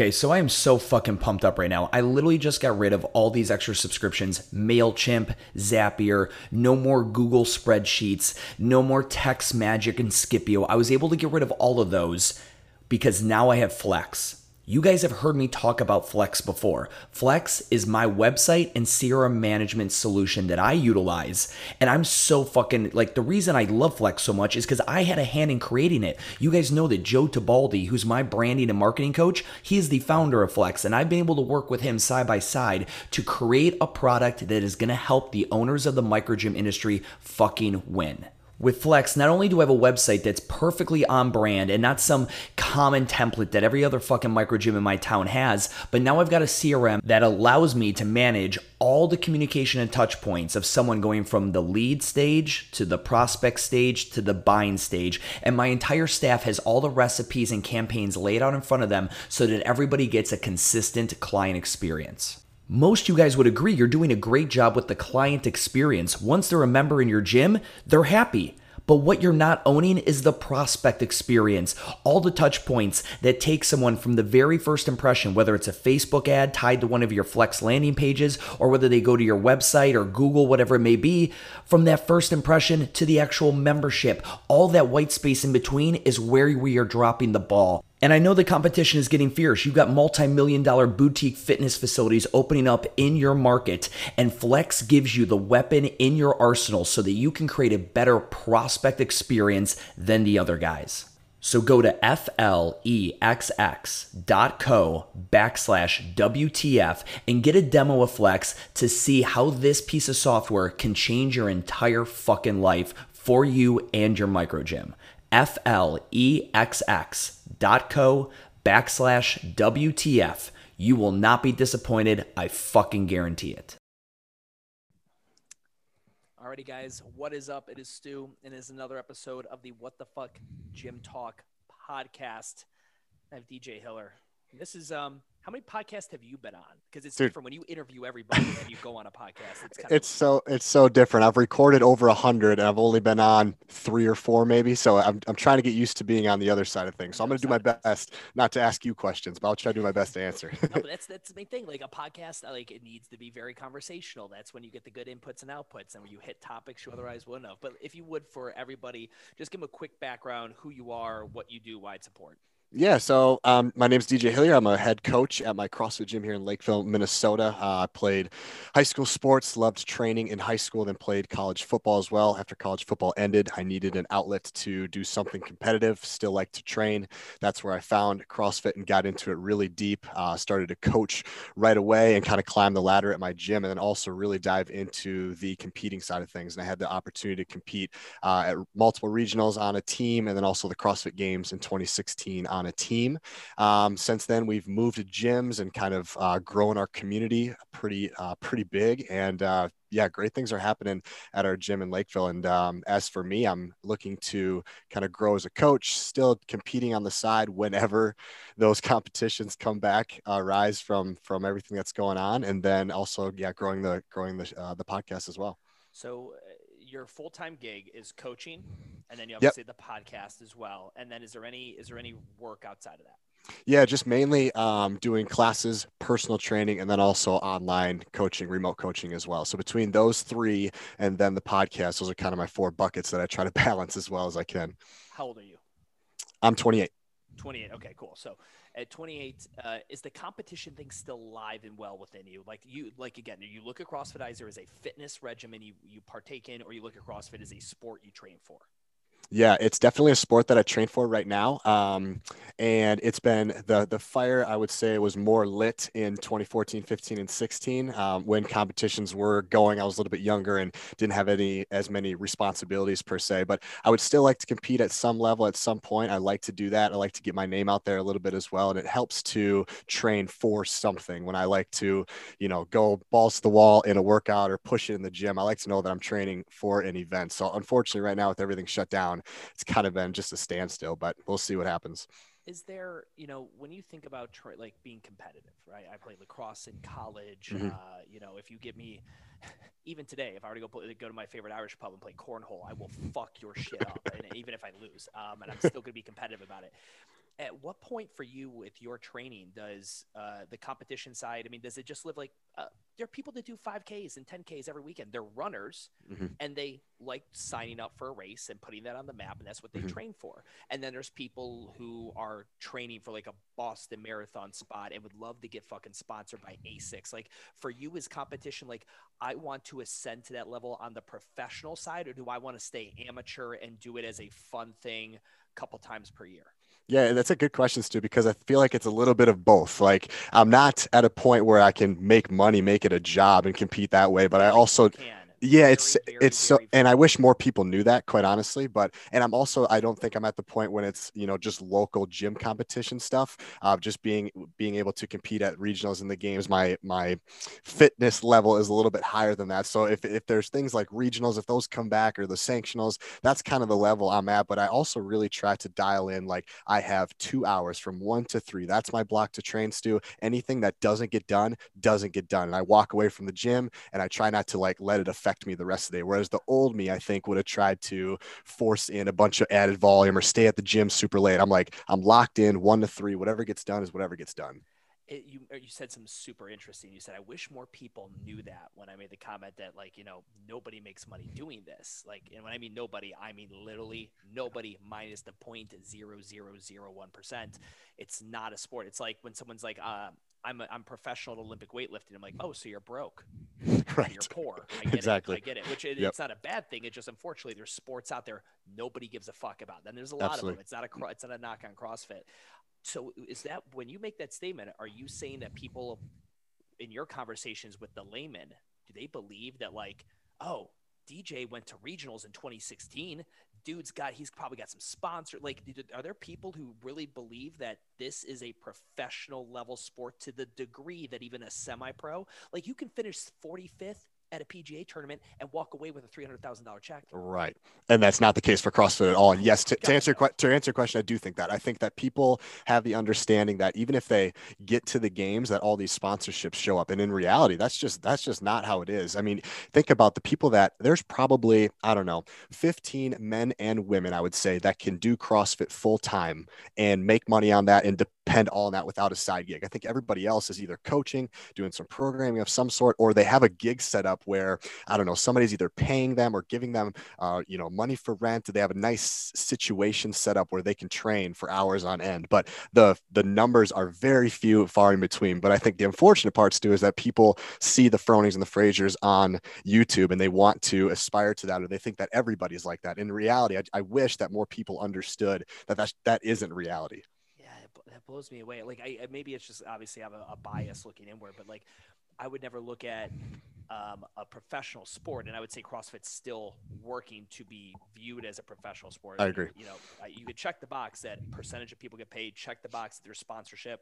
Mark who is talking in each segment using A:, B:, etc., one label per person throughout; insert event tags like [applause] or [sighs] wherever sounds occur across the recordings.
A: Okay, so I am so fucking pumped up right now. I literally just got rid of all these extra subscriptions MailChimp, Zapier, no more Google spreadsheets, no more Text Magic and Scipio. I was able to get rid of all of those because now I have Flex. You guys have heard me talk about Flex before. Flex is my website and CRM management solution that I utilize. And I'm so fucking like the reason I love Flex so much is because I had a hand in creating it. You guys know that Joe Tabaldi, who's my branding and marketing coach, he is the founder of Flex. And I've been able to work with him side by side to create a product that is going to help the owners of the micro gym industry fucking win. With Flex, not only do I have a website that's perfectly on brand and not some common template that every other fucking micro gym in my town has, but now I've got a CRM that allows me to manage all the communication and touch points of someone going from the lead stage to the prospect stage to the buying stage. And my entire staff has all the recipes and campaigns laid out in front of them so that everybody gets a consistent client experience. Most you guys would agree you're doing a great job with the client experience. Once they're a member in your gym, they're happy. But what you're not owning is the prospect experience, all the touch points that take someone from the very first impression, whether it's a Facebook ad tied to one of your Flex landing pages, or whether they go to your website or Google, whatever it may be, from that first impression to the actual membership. All that white space in between is where we are dropping the ball. And I know the competition is getting fierce. You've got multi million dollar boutique fitness facilities opening up in your market, and Flex gives you the weapon in your arsenal so that you can create a better prospect experience than the other guys. So go to flexx.co backslash WTF and get a demo of Flex to see how this piece of software can change your entire fucking life for you and your micro gym. flexx.co backslash WTF. You will not be disappointed. I fucking guarantee it.
B: Alrighty, guys, what is up? It is Stu, and it is another episode of the What the Fuck Gym Talk podcast. I have DJ Hiller. This is um, how many podcasts have you been on? Because it's
C: Dude.
B: different when you interview everybody and you go on a podcast. It's kind
C: It's so it's so different. I've recorded over a hundred, and I've only been on three or four, maybe. So I'm I'm trying to get used to being on the other side of things. So I'm going to do my best not to ask you questions, but I'll try to do my best to answer.
B: no, but [laughs] that's that's the main thing. Like a podcast, like it needs to be very conversational. That's when you get the good inputs and outputs, and when you hit topics you otherwise wouldn't have. But if you would, for everybody, just give them a quick background: who you are, what you do, why it's important.
C: Yeah, so um, my is DJ Hillier. I'm a head coach at my CrossFit gym here in Lakeville, Minnesota. Uh, I played high school sports, loved training in high school, then played college football as well. After college football ended, I needed an outlet to do something competitive, still like to train. That's where I found CrossFit and got into it really deep. Uh, started to coach right away and kind of climb the ladder at my gym, and then also really dive into the competing side of things. And I had the opportunity to compete uh, at multiple regionals on a team, and then also the CrossFit Games in 2016 on a team. Um, since then, we've moved to gyms and kind of uh, grown our community pretty uh, pretty big. And uh, yeah, great things are happening at our gym in Lakeville. And um, as for me, I'm looking to kind of grow as a coach, still competing on the side whenever those [laughs] competitions come back, uh, rise from from everything that's going on, and then also yeah, growing the growing the uh, the podcast as well.
B: So your full time gig is coaching, and then you
C: Yep.
B: obviously the podcast as well. And then is there any is there any work outside of that?
C: Yeah, just mainly um, doing classes, personal training, and then also online coaching, remote coaching as well. So between those three and then the podcast, those are kind of my four buckets that I try to [laughs] balance as well as I can.
B: How old are you?
C: I'm 28.
B: 28. Okay, cool. So at 28, uh, is the competition thing still alive and well within you? Like you, like again, you look at CrossFitizer as a fitness regimen you, you partake in, or you look at CrossFit as a sport you train for?
C: Yeah, it's definitely a sport that I train for right now. Um, and it's been the the fire, I would say, was more lit in 2014, 15, and 16 um, when competitions were going. I was a little bit younger and didn't have any as many responsibilities per se, but I would still like to compete at some level at some point. I like to do that. I like to get my name out there a little bit as well. And it helps to train for something when I like to, you know, go balls to the wall in a workout or push it in the gym. I like to know that I'm training for an event. So unfortunately, right now with everything shut down, it's kind of been just a standstill, but we'll see what happens.
B: Is there, you know, when you think about tra- like being competitive, right? I played lacrosse in college.
C: Mhm.
B: Uh, you know, if you give me, [laughs] even today, if I were to go play, go to my favorite Irish pub and play cornhole, I will fuck your shit up, and even if I lose, um, and I'm still going to be competitive about it. At what point for you with your training does uh, the competition side i mean does it just live like uh, there are people that do 5ks and 10ks every weekend they're runners mm-hmm. and they like signing up for a race and putting that on the map and that's what they mm-hmm. train for and then there's people who are training for like a boston marathon spot and would love to get fucking sponsored by asics like for you is competition like i want to ascend to that level on the professional side or do i want to stay amateur and do it as a fun thing a couple times per year
C: yeah, that's a good question, Stu, because I feel like it's a little bit of both. Like I'm not at a point where I can make money, make it a job and compete that way, but I also yeah very, it's very, it's so and i wish more people knew that quite honestly but and i'm also i don't think i'm at the point when it's you know just local gym competition stuff uh, just being being able to compete at regionals in the games my my fitness level is a little bit higher than that. So if, if there's things like regionals if those come back or the sanctionals that's kind of the level i'm at but i also really try to dial in like i have two hours from one to three. That's my block to train stu. Anything that doesn't get done doesn't get done. And i walk away from the gym and i try not to like let it affect affect me the rest of the day. Whereas the old me, I think, would have tried to force in a bunch of added volume or stay at the gym super late. I'm like, I'm locked in one to three. Whatever gets done is whatever gets done.
B: It, you you said something super interesting. You said I wish more people knew that when I made the comment that like you know nobody makes money doing this. Like and when I mean nobody, I mean literally nobody minus the point zero zero zero one percent. It's not a sport. It's like when someone's like, uh, I'm a, I'm professional at Olympic weightlifting. I'm like, oh, so you're broke, [laughs] right? You're poor. I get
C: exactly.
B: It. I get it. Which it, yep. it's not a bad thing. It's just unfortunately there's sports out there nobody gives a fuck about. Then there's a lot Absolutely. of them. It's not a it's not a knock on CrossFit. So is that when you make that statement? Are you saying that people in your conversations with the layman do they believe that like, oh, DJ went to regionals in 2016 dude's got he's probably got some sponsor like are there people who really believe that this is a professional level sport to the degree that even a semi pro like you can finish 45th at a PGA tournament and walk away with a three hundred thousand dollar check.
C: Right, and that's not the case for CrossFit at all. And yes, to, to answer to answer your question, I do think that I think that people have the understanding that even if they get to the games, that all these sponsorships show up, and in reality, that's just that's just not how it is. I mean, think about the people that there's probably I don't know, fifteen men and women I would say that can do CrossFit full time and make money on that and depend all on that without a side gig. I think everybody else is either coaching, doing some programming of some sort, or they have a gig set up where I don't know somebody's either paying them or giving them uh, you know money for rent. They have a nice situation set up where they can train for hours on end. But the the numbers are very few, far in between. But I think the unfortunate parts too is that people see the Fronings and the Frasers on YouTube and they want to aspire to that, or they think that everybody's like that. In reality, I, I wish that more people understood that that that isn't reality
B: that blows me away. Like I maybe it's just obviously I have a, a bias looking inward, but like I would never look at um, a professional sport, and I would say CrossFit's still working to be viewed as a professional sport.
C: I agree.
B: You know, you could check the box that percentage of people get paid. Check the box that there's sponsorship.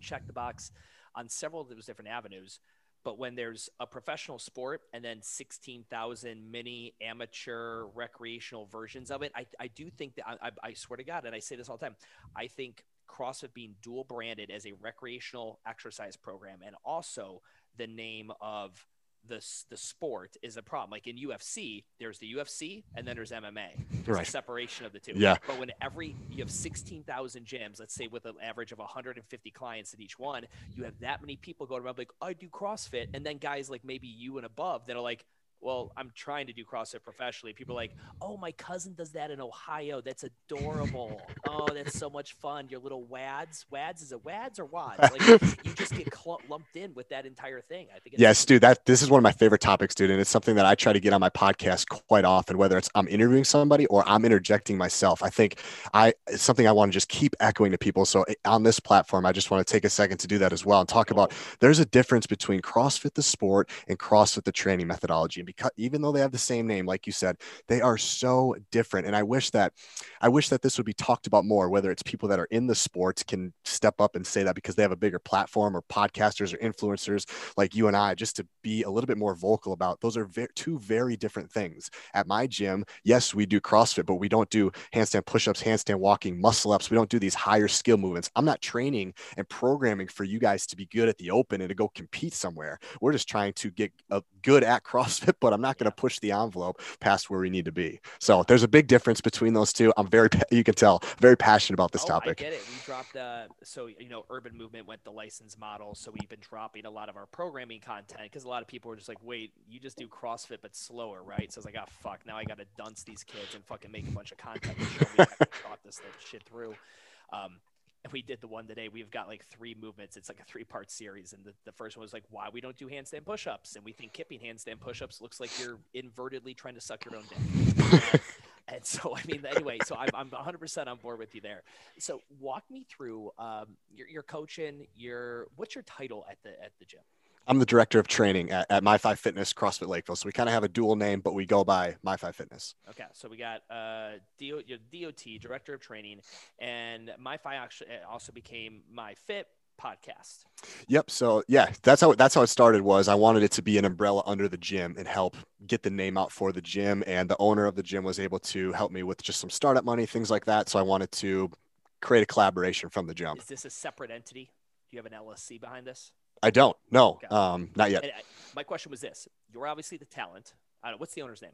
B: Check the box on several of those different avenues. But when there's a professional sport and then 16,000 mini amateur recreational versions of it, I, I do think that I, I swear to God, and I say this all the time, I think CrossFit being dual branded as a recreational exercise program and also the name of the the sport is a problem. Like in UFC, there's the UFC and then there's MMA. There's right. a separation of the two.
C: Yeah.
B: But when every you have 16,000 gyms, let's say with an average of 150 clients at each one, you have that many people going around like I do CrossFit, and then guys like maybe you and above that are like well, I'm trying to do CrossFit professionally. People are like, oh, my cousin does that in Ohio. That's adorable. oh, that's so much fun. Your little WODs. Wads is a wads or wads? Like [laughs] you just get cl- lumped in with that entire thing. I think.
C: yes, dude. That this is one of my favorite topics, dude, and it's something that I try to get on my podcast quite often. Whether it's I'm interviewing somebody or I'm interjecting myself, I think I it's something I want to just keep echoing to people. So eh, on this platform, I just want to take a second to do that as well and talk about there's a difference between CrossFit the sport and CrossFit the training methodology because even though they have the same name, like you said, they are so different. And I wish that I wish that this would be talked about more, whether it's people that are in the sports can step up and say that because they have a bigger platform or podcasters or influencers like you and I, just to be a little bit more vocal about those are two very different things. At my gym, yes, we do CrossFit, but we don't do handstand push-ups, handstand walking, muscle ups. We don't do these higher skill movements. I'm not training and programming for you guys to be good at the open and to go compete somewhere. We're just trying to get a good at [laughs] CrossFit but I'm not going to push the envelope past where we need to be. So there's a big difference between those two. I'm very, you can tell, very passionate about this
B: oh,
C: topic.
B: I get it. We dropped, uh, so, you know, Urban Movement went the license model. So we've been dropping a lot of our programming content because a lot of people are just like, wait, you just do CrossFit, but slower, right? So I was like, oh, fuck, now I got to dunce these kids and fucking make a bunch of content to show me I talk [laughs] this shit through. Um, and we did the one today. We've got like three movements. It's like a three part series. And the, the first one was like, why we don't do handstand push ups. And we think kipping handstand push ups looks like you're invertedly trying to suck your own dick. [laughs] and so, I mean, anyway, so I'm, I'm 100% on board with you there. So walk me through um, your, your coaching, your, what's your title at the, at the gym?
C: I'm the director of training at, at My Five Fitness CrossFit Lakeville. So we kind of have a dual name, but we go by My Five Fitness.
B: Okay, so we got uh, DO, DOT, director of training, and My Five actually also became My Fit podcast.
C: Yep. So yeah, that's how that's how it started. Was I wanted it to be an umbrella under the gym and help get the name out for the gym, and the owner of the gym was able to help me with just some startup money, things like that. So I wanted to create a collaboration from the jump.
B: Is this a separate entity? Do you have an LLC behind this?
C: I don't. No, okay. um, not yet.
B: I, my question was this: You're obviously the talent. I don't. What's the owner's name?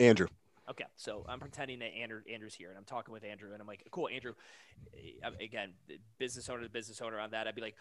C: Andrew.
B: Okay, so I'm pretending that Andrew Andrew's here, and I'm talking with Andrew, and I'm like, "Cool, Andrew." Again, business owner to business owner on that, I'd be like,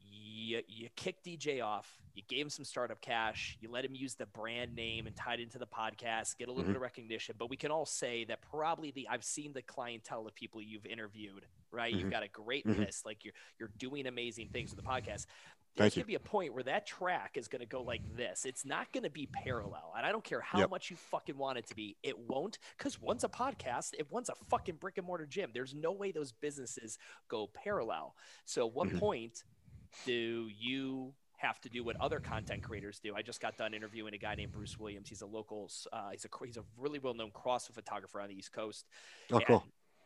B: "You you kicked DJ off. You gave him some startup cash. You let him use the brand name and tied into the podcast, get a little mm-hmm. bit of recognition. But we can all say that probably the I've seen the clientele of people you've interviewed. Right, mm-hmm. you've got a great mm-hmm. list. Like you're you're doing amazing things with the podcast there's going to be a point where that track is going to go like this. It's not going to be parallel. And I don't care how yep. much you fucking want it to be. It won't because one's a podcast, if one's a fucking brick and mortar gym. There's no way those businesses go parallel. So, what mm-hmm. point do you have to do what other content creators do? I just got done interviewing a guy named Bruce Williams. He's a local, uh, he's a he's a really well known CrossFit photographer on the East Coast.
C: Oh, and cool.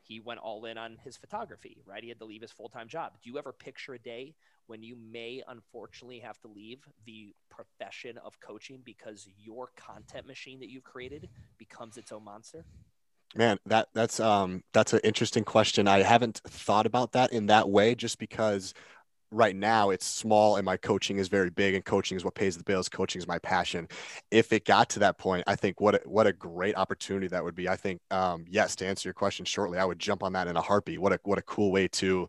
B: He went all in on his photography, right? He had to leave his full time job. Do you ever picture a day when you may unfortunately have to leave the profession of coaching because your content machine that you've created becomes its own monster?
C: Man, that that's um that's an interesting question. I haven't thought about that in that way just because right now it's small and my coaching is very big and coaching is what pays the bills coaching is my passion. If it got to that point i think what a, what a great opportunity that would be. I think um, yes to answer your question shortly i would jump on that in a heartbeat. What a what a cool way to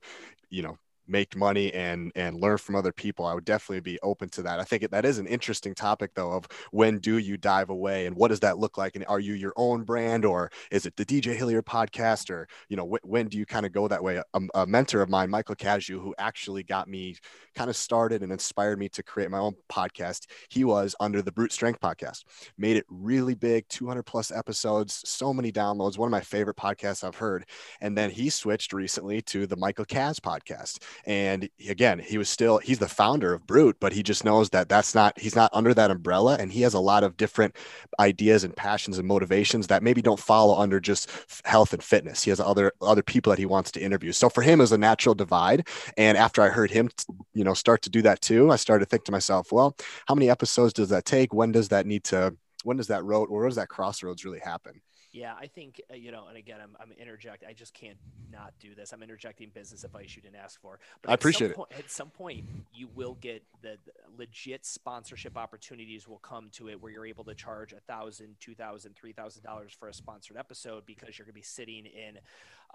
C: you know make money and and learn from other people i would definitely be open to that. I think that is an interesting topic though of when do you dive away and what does that look like? And are you your own brand or is it the dj hilliard podcast? Or you know wh- when do you kind of go that way? A, a mentor of mine michael Cazayoux, who actually got me kind of started and inspired me to create my own podcast he was under the brute strength podcast. Made it really big 200 plus episodes so many downloads one of my favorite podcasts i've heard. And then he switched recently to the michael Cazayoux podcast and again, he was still he's the founder of Brute, but he just knows that that's not he's not under that umbrella, and he has a lot of different ideas and passions and motivations that maybe don't follow under just health and fitness. He has other other people that he wants to interview. So for him, it was a natural divide. And after I heard him, you know, start to do that too, I started to think to myself, well, how many episodes does that take? When does that need to? When does that road or does that crossroads really happen?
B: Yeah, I think uh, you know, and again, I'm I'm interject. I just can't not do this. I'm interjecting business advice you didn't ask for.
C: But I appreciate it.
B: Point, at some point, you will get the, the, legit sponsorship opportunities will come to it where you're able to charge a thousand, two thousand, three thousand dollars for a sponsored episode because you're going to be sitting in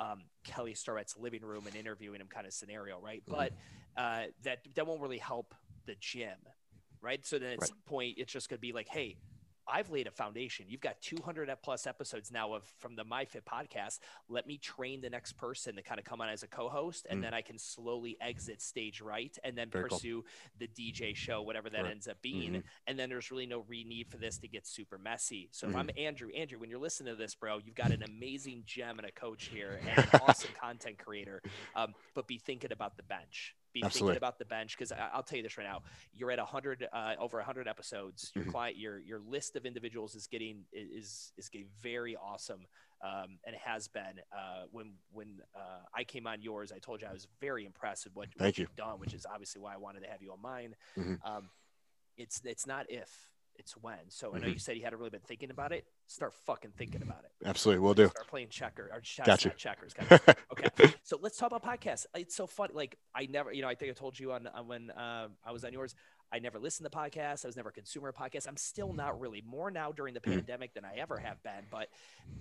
B: um, Kelly Starrett's living room and interviewing him, kind of scenario, right? Mm-hmm. But uh, that that won't really help the gym, right? So then at right. some point, it's just going to be like, hey I've laid a foundation. You've got 200 plus episodes now of from the MyFit podcast. Let me train the next person to kind of come on as a co-host, and mm. then I can slowly exit stage right, and then Very pursue cool. the DJ show, whatever that right. ends up being. Mm-hmm. And then there's really no re need for this to get super messy. So mm-hmm. if I'm mm-hmm. Andrew, Andrew, when you're listening to this, bro, you've got an amazing gem and a coach here, and an [laughs] awesome content creator. Um, but be thinking about the bench be Absolutely. thinking about the bench because I'll tell you this right now: you're at hundred, uh, over hundred episodes. Your mm-hmm. client, your your list of individuals is getting is is getting very awesome, um, and has been. Uh, when when uh, I came on yours, I told you I was very impressed with what, what you've done, which is obviously why I wanted to have you on mine. Mm-hmm. Um, it's it's not if it's when. So. I know mm-hmm. you said you hadn't really been thinking about it. Start fucking thinking about it.
C: Absolutely, we'll do.
B: Start playing checker or
C: gotcha.
B: checkers. [laughs] Gotcha. okay, [laughs] so let's talk about podcasts. It's so funny. Like I never, you know, I think I told you on, on when uh, I was on yours. I never listened to podcasts. I was never a consumer of podcasts. I'm still not really more now during the pandemic than I ever have been, but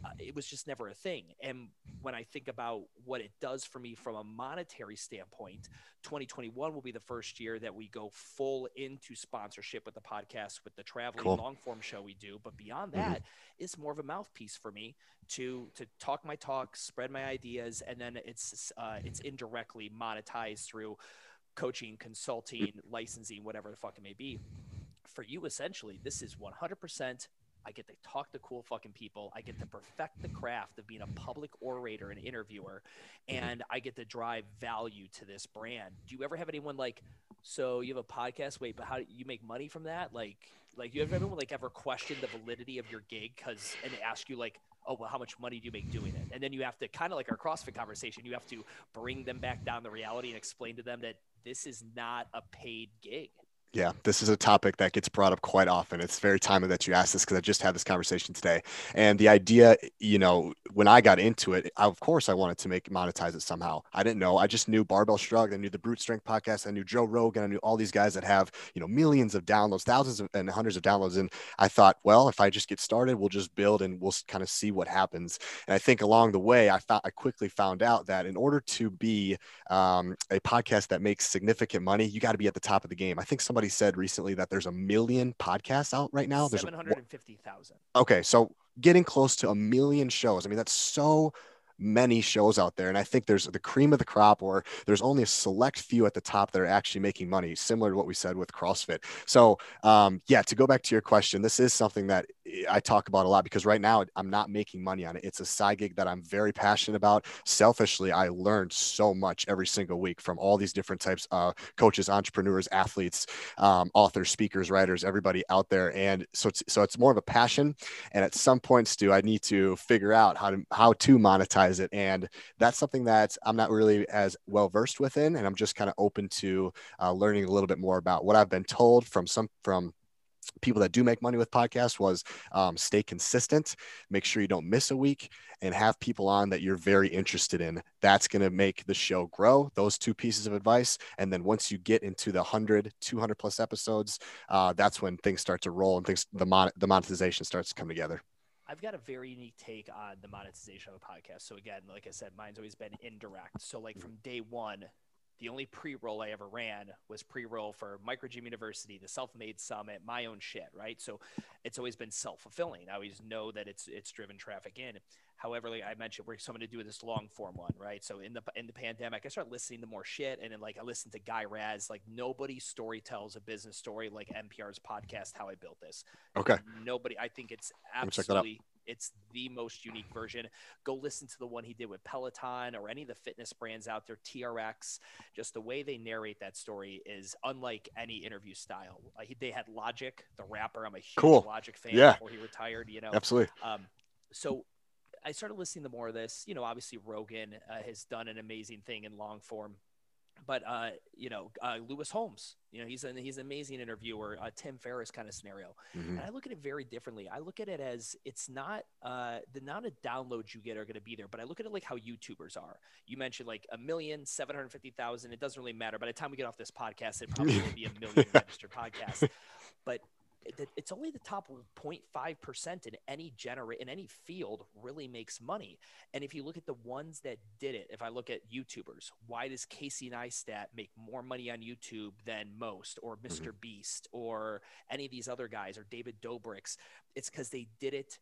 B: uh, it was just never a thing. And when I think about what it does for me from a monetary standpoint, 2021 will be the first year that we go full into sponsorship with the podcast, with the traveling
C: Cool.
B: long form show we do. But beyond
C: Mhm.
B: that, it's more of a mouthpiece for me to to talk my talk, spread my ideas, and then it's uh, it's indirectly monetized through coaching, consulting, licensing, whatever the fuck it may be. For you, essentially, this is 100%. I get to talk to cool fucking people. I get to perfect the craft of being a public orator and interviewer, mm-hmm. and I get to drive value to this brand. Do you ever have anyone like, so you have a podcast? Wait, but how do you make money from that? Like, like you have anyone like ever question the validity of your gig because and ask you like, oh well, how much money do you make doing it? And then you have to kind of like our CrossFit conversation. You have to bring them back down to reality and explain to them that this is not a paid gig.
C: Yeah, this is a topic that gets brought up quite often. It's very timely that you asked this because I just had this conversation today. And the idea, you know, when I got into it, of course I wanted to make monetize it somehow. I didn't know. I just knew Barbell Shrugged. I knew the Brute Strength podcast. I knew Joe Rogan. I knew all these guys that have, you know, millions of downloads, thousands of, and hundreds of downloads. And I thought, well, if I just get started, we'll just build and we'll kind of see what happens. And I think along the way, I found I quickly found out that in order to be um, a podcast that makes significant money, you got to be at the top of the game. I think somebody said recently that there's a million podcasts out right now. There's a-
B: Seven hundred and fifty thousand.
C: okay, so getting close to a million shows. I mean, that's so many shows out there. And I think there's the cream of the crop, or there's only a select few at the top that are actually making money, similar to what we said with CrossFit. So, um, yeah, to go back to your question, this is something that I talk about a lot because right now I'm not making money on it. It's a side gig that I'm very passionate about. Selfishly, I learned so much every single week from all these different types of coaches, entrepreneurs, athletes, um, authors, speakers, writers, everybody out there. And so, it's, so it's more of a passion. And at some point, Stu, I need to figure out how to how to monetize it. And that's something that I'm not really as well versed within. And I'm just kind of open to uh, learning a little bit more about what I've been told from some from people that do make money with podcasts was um, stay consistent make sure you don't miss a week and have people on that you're very interested in that's going to make the show grow those two pieces of advice and then once you get into the 100 200 plus episodes uh, that's when things start to roll and things the, mon- the monetization starts to come together
B: I've got a very unique take on the monetization of a podcast. So again, like I said, mine's always been indirect. So like from day one, the only pre-roll I ever ran was pre-roll for Microgym University, the Self-Made Summit, my own shit, right? So it's always been self-fulfilling. I always know that it's it's driven traffic in. However, like I mentioned, we're someone to do this long form one, right? So in the in the pandemic, I started listening to more shit, and then like I listened to Guy Raz. Like nobody story tells a business story like NPR's podcast. How I built this.
C: okay
B: Nobody. I think it's
C: me check that out.
B: absolutely. It's the most unique version. Go listen to the one he did with Peloton or any of the fitness brands out there, TRX. Just the way they narrate that story is unlike any interview style. Like they had Logic, the rapper. I'm a huge
C: Cool.
B: Logic fan
C: Yeah.
B: before he retired. You know,
C: absolutely
B: um, so I started listening to more of this. You know, obviously Rogan uh, has done an amazing thing in long form, but uh, you know, uh, Lewis Howes, you know, he's an he's an amazing interviewer. Uh, Tim Ferriss kind of scenario,
C: Mhm.
B: and I look at it very differently. I look at it as it's not uh, the amount of downloads you get are going to be there, but I look at it like how YouTubers are. You mentioned like a million, seven hundred fifty thousand. It doesn't really matter. By the time we get off this podcast, it probably will be a million [laughs] registered podcasts. But it's only the top 0.5% in any generate in any field really makes money. And if you look at the ones that did it, if I look at YouTubers, why does Casey Neistat make more money on YouTube than most, or mister mm-hmm. Beast, or any of these other guys, or David Dobrik's? It's because they did it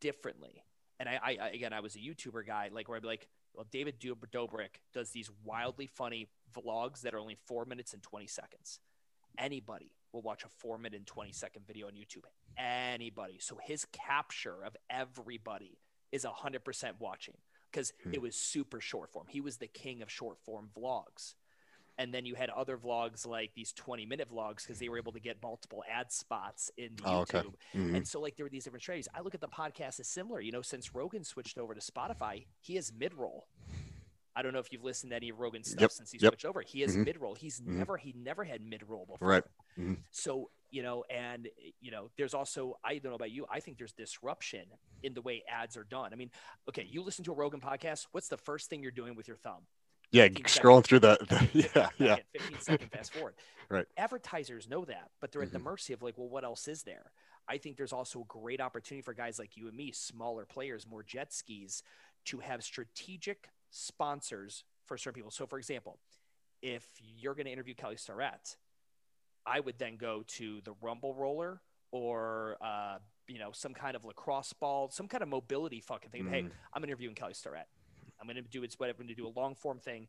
B: differently. And I, I, I again, I was a YouTuber guy, like where I'd be like, well, David Dobrik does these wildly funny vlogs that are only four minutes and 20 seconds. Anybody will watch a four minute and 20 second video on YouTube. Anybody. So his capture of everybody is 100% watching because
C: Hmm.
B: it was super short form. He was the king of short form vlogs. And then you had other vlogs like these 20 minute vlogs because they were able to get multiple ad spots in
C: Oh, okay.
B: YouTube.
C: Mhm.
B: And so, like, there were these different strategies. I look at the podcast as similar. You know, since Rogan switched over to Spotify, he is mid roll. I don't know if you've listened to any of Rogan's stuff
C: Yep,
B: since he
C: yep.
B: switched over. He is
C: Mhm.
B: mid roll. He's
C: Mhm.
B: never he never had mid roll before.
C: Right. Mhm.
B: So you know, and you know, there's also I don't know about you. I think there's disruption in the way ads are done. I mean, okay, you listen to a Rogan podcast. What's the first thing you're doing with your thumb?
C: Yeah,
B: 15
C: scrolling through the, the [laughs]
B: 15
C: yeah, yeah.
B: 15 second fast forward.
C: Right.
B: Advertisers know that, but they're at the
C: Mhm.
B: mercy of like, well, what else is there? I think there's also a great opportunity for guys like you and me, smaller players, more jet skis, to have strategic sponsors for certain people. So, for example, if you're going to interview Kelly Starrett, I would then go to the Rumble Roller or uh, you know some kind of lacrosse ball, some kind of mobility fucking thing. Hey,
C: Mhm.
B: I'm interviewing Kelly Starrett. I'm going to do it's what I'm going to do a long form thing.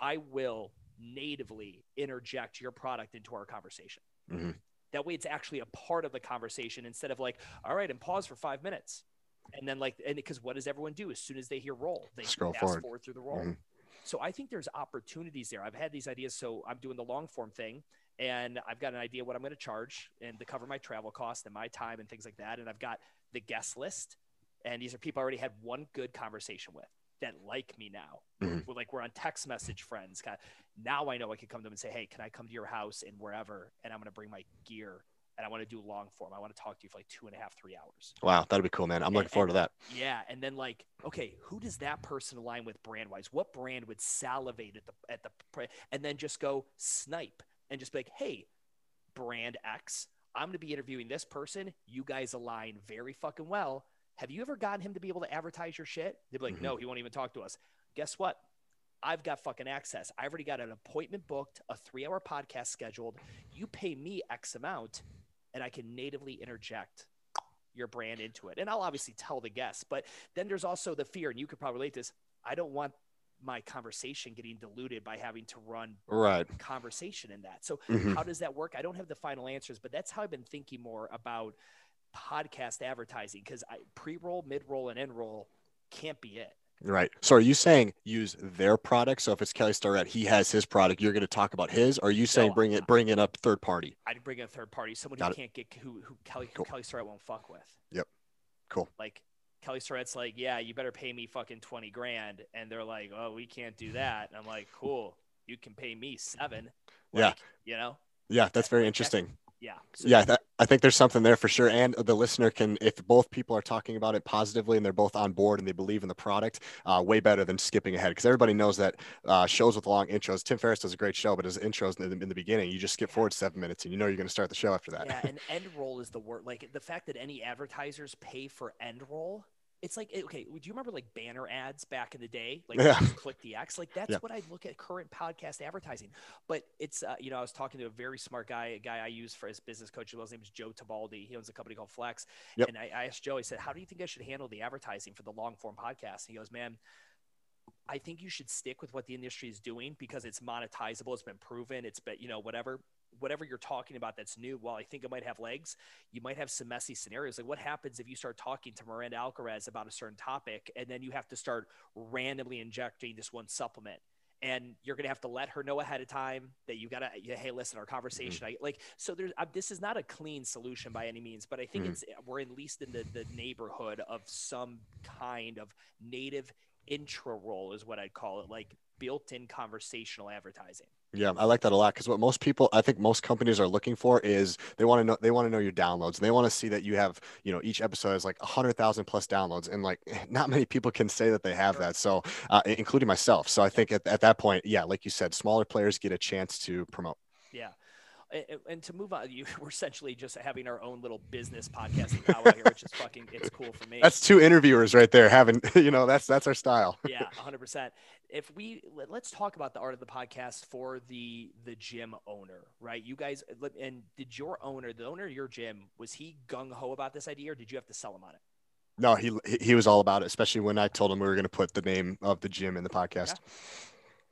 B: I will natively interject your product into our conversation.
C: Mhm.
B: That way, it's actually a part of the conversation instead of like, all right, and pause for five minutes, and then like, and because what does everyone do as soon as they hear roll? They
C: Scroll
B: fast
C: forward.
B: through the roll.
C: Mhm.
B: So I think there's opportunities there. I've had these ideas, so I'm doing the long form thing, and I've got an idea what I'm going to charge and to cover my travel costs and my time and things like that. And I've got the guest list, and these are people I already had one good conversation with that like me now.
C: Mhm.
B: We're like we're on text message friends. Kind of, now I know I can come to them and say, hey, can I come to your house and wherever, and I'm going to bring my gear. And I want to do long form. I want to talk to you for like two and a half, three hours.
C: Wow, that'd be cool, man. I'm
B: And-
C: looking forward to that.
B: Yeah, and then like, okay, who does that person align with brand wise? What brand would salivate at the at the and then just go snipe and just be like, hey, brand X, I'm going to be interviewing this person. You guys align very fucking well. Have you ever gotten him to be able to advertise your shit? They'd be like,
C: Mhm.
B: no, he won't even talk to us. Guess what? I've got fucking access. I've already got an appointment booked, a three hour podcast scheduled. You pay me X amount, and I can natively interject your brand into it. And I'll obviously tell the guests, but then there's also the fear, and you could probably relate to this. I don't want my conversation getting diluted by having to run
C: Right.
B: conversation in that. So
C: Mhm.
B: how does that work? I don't have the final answers, but that's how I've been thinking more about podcast advertising because I pre-roll, mid-roll, and end-roll can't be it.
C: Right. So are you saying use their product? So if it's Kelly Starrett, he has his product. You're going to talk about his. Or are you saying
B: No,
C: bring it, bring it up third party?
B: I'd bring in a third party, someone
C: Got
B: who
C: it.
B: can't get who who Kelly who Kelly Starrett won't fuck with.
C: Yep. Cool.
B: Like Kelly Starrett's like, yeah, you better pay me fucking twenty grand, and they're like, oh, we can't do that. And I'm like, [laughs] cool, you can pay me seven.
C: Yeah.
B: You know.
C: Yeah, that's very interesting.
B: Yeah. So
C: Yeah, that, I think there's something there for sure. And the listener can, if both people are talking about it positively and they're both on board and they believe in the product, uh, way better than skipping ahead. Because everybody knows that uh, shows with long intros. Tim Ferriss does a great show, but his intros in the, in the beginning, you just skip forward seven minutes and you know you're going to start the show after that.
B: yeah, and [laughs] end roll is the word. Like the fact that any advertisers pay for end roll. It's like eh, okay, do you remember like banner ads back in the day? Like
C: Yeah.
B: click the X. Like that's
C: Yeah.
B: what I look at current podcast advertising. But it's uh, you know I was talking to a very smart guy, a guy I use for his business coach. His name is Joe Tabaldi. He owns a company called Flex.
C: Yep.
B: And I, I asked Joe. I said, "How do you think I should handle the advertising for the long form podcast?" And he goes, "Man." I think you should stick with what the industry is doing because it's monetizable. It's been proven. It's been, you know, whatever, whatever you're talking about that's new. While I think it might have legs, you might have some messy scenarios. Like what happens if you start talking to Miranda Alcaraz about a certain topic and then you have to start randomly injecting this one supplement and you're going to have to let her know ahead of time that you got to, hey, listen, our conversation, I like, so there's, uh, this is not a clean solution by any means, but I think
C: Mhm.
B: it's, we're at least in the, the neighborhood of some kind of native intro role is what I'd call it, like built-in conversational advertising.
C: Yeah, I like that a lot because what most people, I think most companies are looking for is they want to know they want to know your downloads and they want to see that you have, you know, each episode has like a hundred thousand plus downloads and like [laughs] not many people can say that they have that. So, uh, including myself. So I think at, at that point, yeah, like you said, smaller players get a chance to promote.
B: Yeah. And, and to move on, you, [laughs] we're essentially just having our own little business podcasting power here, which is fucking, it's cool for me. [laughs]
C: That's two interviewers right there having, you know, that's that's our style.
B: yeah, 100%. If we let, let's talk about the art of the podcast for the the gym owner, right? You guys let- and did your owner, the owner of your gym, was he gung ho about this idea or did you have to sell him on it?
C: No, he he- was all about it, especially when I told him we were going to put the name of the gym in the podcast.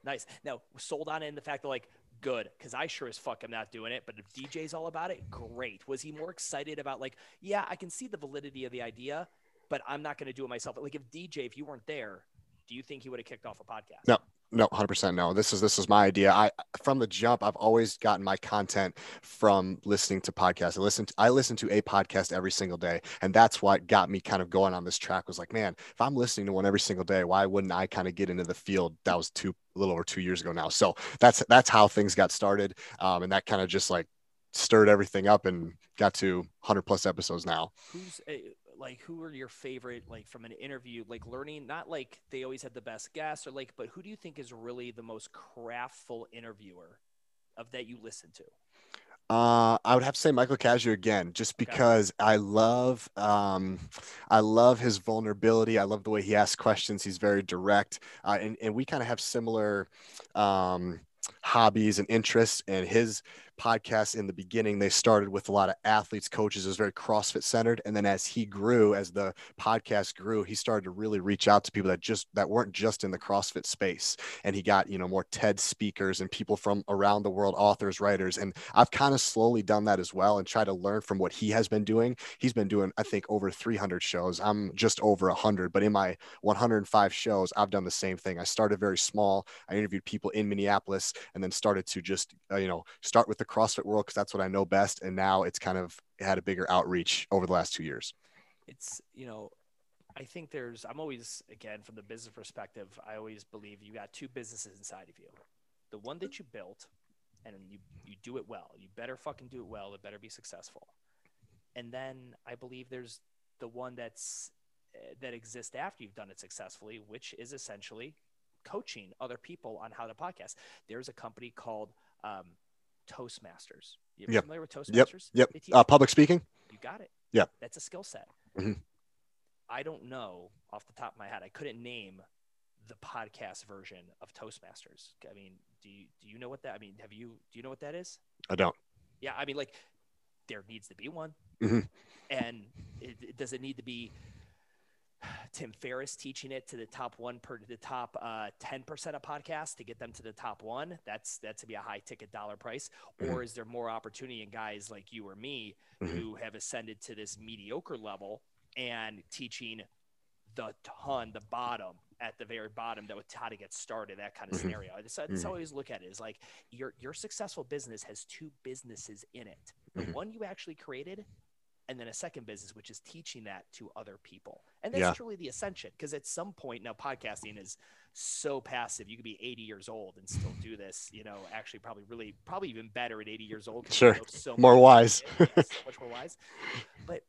B: Nice. Now, sold on it in the fact that like good because I sure as fuck I'm not doing it. But if DJ's all about it, great. Was he more excited about like, yeah, I can see the validity of the idea, but I'm not going to do it myself. Like if DJ, if you weren't there, do you think he would have kicked off a podcast?
C: No. No, hundred percent. No, this is this is my idea. I from the jump, I've always gotten my content from listening to podcasts. I listen to I listen to a podcast every single day, and that's what got me kind of going on this track. Was like, man, if I'm listening to one every single day, why wouldn't I kind of get into the field? That was two a little over two years ago now. So that's that's how things got started, um, and that kind of just like stirred everything up and got to hundred plus episodes now.
B: Who's like who are your favorite like from an interview like learning not like they always had the best guests or like but who do you think is really the most craftful interviewer of that you listen to
C: Uh, I would have to say Michael Cazayoux again, just
B: Okay.
C: because I love, um, I love his vulnerability. I love the way he asks questions. He's very direct, uh, and and we kind of have similar um, hobbies and interests. And his podcast in the beginning, they started with a lot of athletes, coaches. It was very CrossFit centered, and then as he grew, as the podcast grew, he started to really reach out to people that just that weren't just in the CrossFit space. And he got you know more ted speakers and people from around the world authors writers and i've kind of slowly done that as well and try to learn from what he has been doing. He's been doing i think over 300 shows. I'm just over 100 but in my 105 shows i've done the same thing. I started very small. I interviewed people in minneapolis and then started to just uh, you know start with the crossfit world because that's what i know best and now it's kind of had a bigger outreach over the last two years.
B: It's you know i think there's i'm always again from the business perspective i always believe you got two businesses inside of you. The one that you built and you you do it well. You better fucking do it well. It better be successful. And then i believe there's the one that's uh, that exists after you've done it successfully which is essentially coaching other people on how to podcast. There's a company called um, toastmasters you
C: Yep.
B: familiar with
C: yep
B: toastmasters
C: yep
B: teach
C: uh, public speaking
B: you got it.
C: Yeah.
B: That's a skill set.
C: Mhm.
B: I don't know off the top of my head. I couldn't name the podcast version of Toastmasters. I mean, do you do you know what that? I mean, have you do you know what that is?
C: i don't
B: Yeah, I mean, like there needs to be one,
C: Mhm.
B: and it, it- does it need to be Tim Ferriss teaching it to the top one per the top uh, ten percent of podcasts to get them to the top one? That's that to be a high ticket dollar price, or is there more opportunity in guys like you or me
C: Mhm.
B: who have ascended to this mediocre level and teaching the ton, the bottom at the very bottom that would how to get started, that kind of
C: Mhm.
B: scenario. That's, that's
C: Mhm.
B: I always look at it. is like your your successful business has two businesses in it. The
C: Mhm.
B: one you actually created and then a second business which is teaching that to other people. And that's
C: Yeah.
B: truly the ascension because at some point now podcasting is so passive. You could be 80 years old and still do this, you know, actually probably really probably even better at 80 years old.
C: Sure.
B: so
C: More wise. [laughs]
B: Yeah, so much more wise. But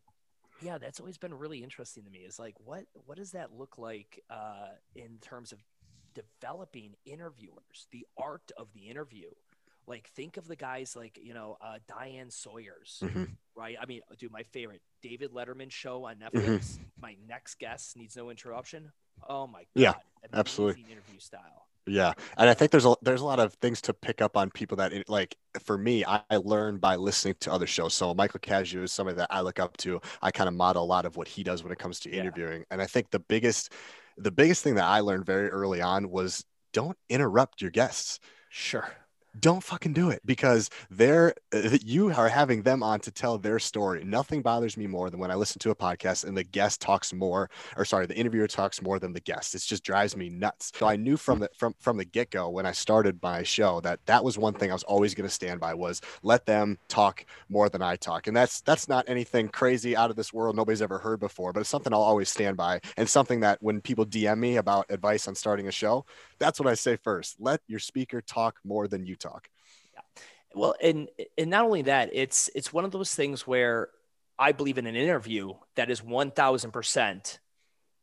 B: yeah, that's always been really interesting to me. Is like, what what does that look like uh, in terms of developing interviewers, the art of the interview? Like, think of the guys like you know uh, Diane Sawyer's,
C: Mhm.
B: right? I mean, dude, my favorite David Letterman show on
C: Mm-hmm.
B: Netflix. My next guest needs no interruption. Oh my god,
C: Yeah,
B: amazing
C: absolutely.
B: interview style.
C: Yeah, and I think there's a there's a lot of things to pick up on people that it- like for me, I, I learn by listening to other shows. So Michael Cazayoux is somebody that I look up to. I kind of model a lot of what he does when it comes to
B: Yeah.
C: interviewing. And I think the biggest the biggest thing that I learned very early on was don't interrupt your guests.
B: Sure.
C: Don't fucking do it because they're uh, [laughs] you are having them on to tell their story. Nothing bothers me more than when I listen to a podcast and the guest talks more, or sorry, the interviewer talks more than the guest. It just drives me nuts. So I knew from the from from the get go when I started my show that that was one thing I was always going to stand by was let them talk more than I talk, and that's that's not anything crazy out of this world nobody's ever heard before, but it's something I'll always stand by, and something that when people DM me about advice on starting a show, that's what I say first. Let your speaker talk more than you talk.
B: Well, and and not only that, it's it's one of those things where I believe in an interview that is one thousand percent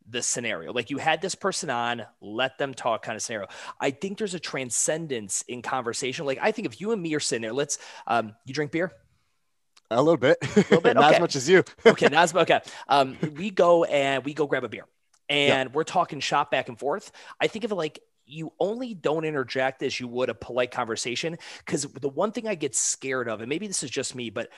B: the scenario. Like you had this person on, let them talk kind of scenario. I think there's a transcendence in conversation. Like I think if you and me are sitting there, let's um you drink beer?
C: A little bit, A
B: little bit? [laughs]
C: not
B: Okay.
C: as much as you. [laughs]
B: Okay, not as much. okay. Um we go and we go grab a beer and we're talking shop back and forth. I think of it like you only don't interject as you would a polite conversation because the one thing I get scared of, and maybe this is just me, but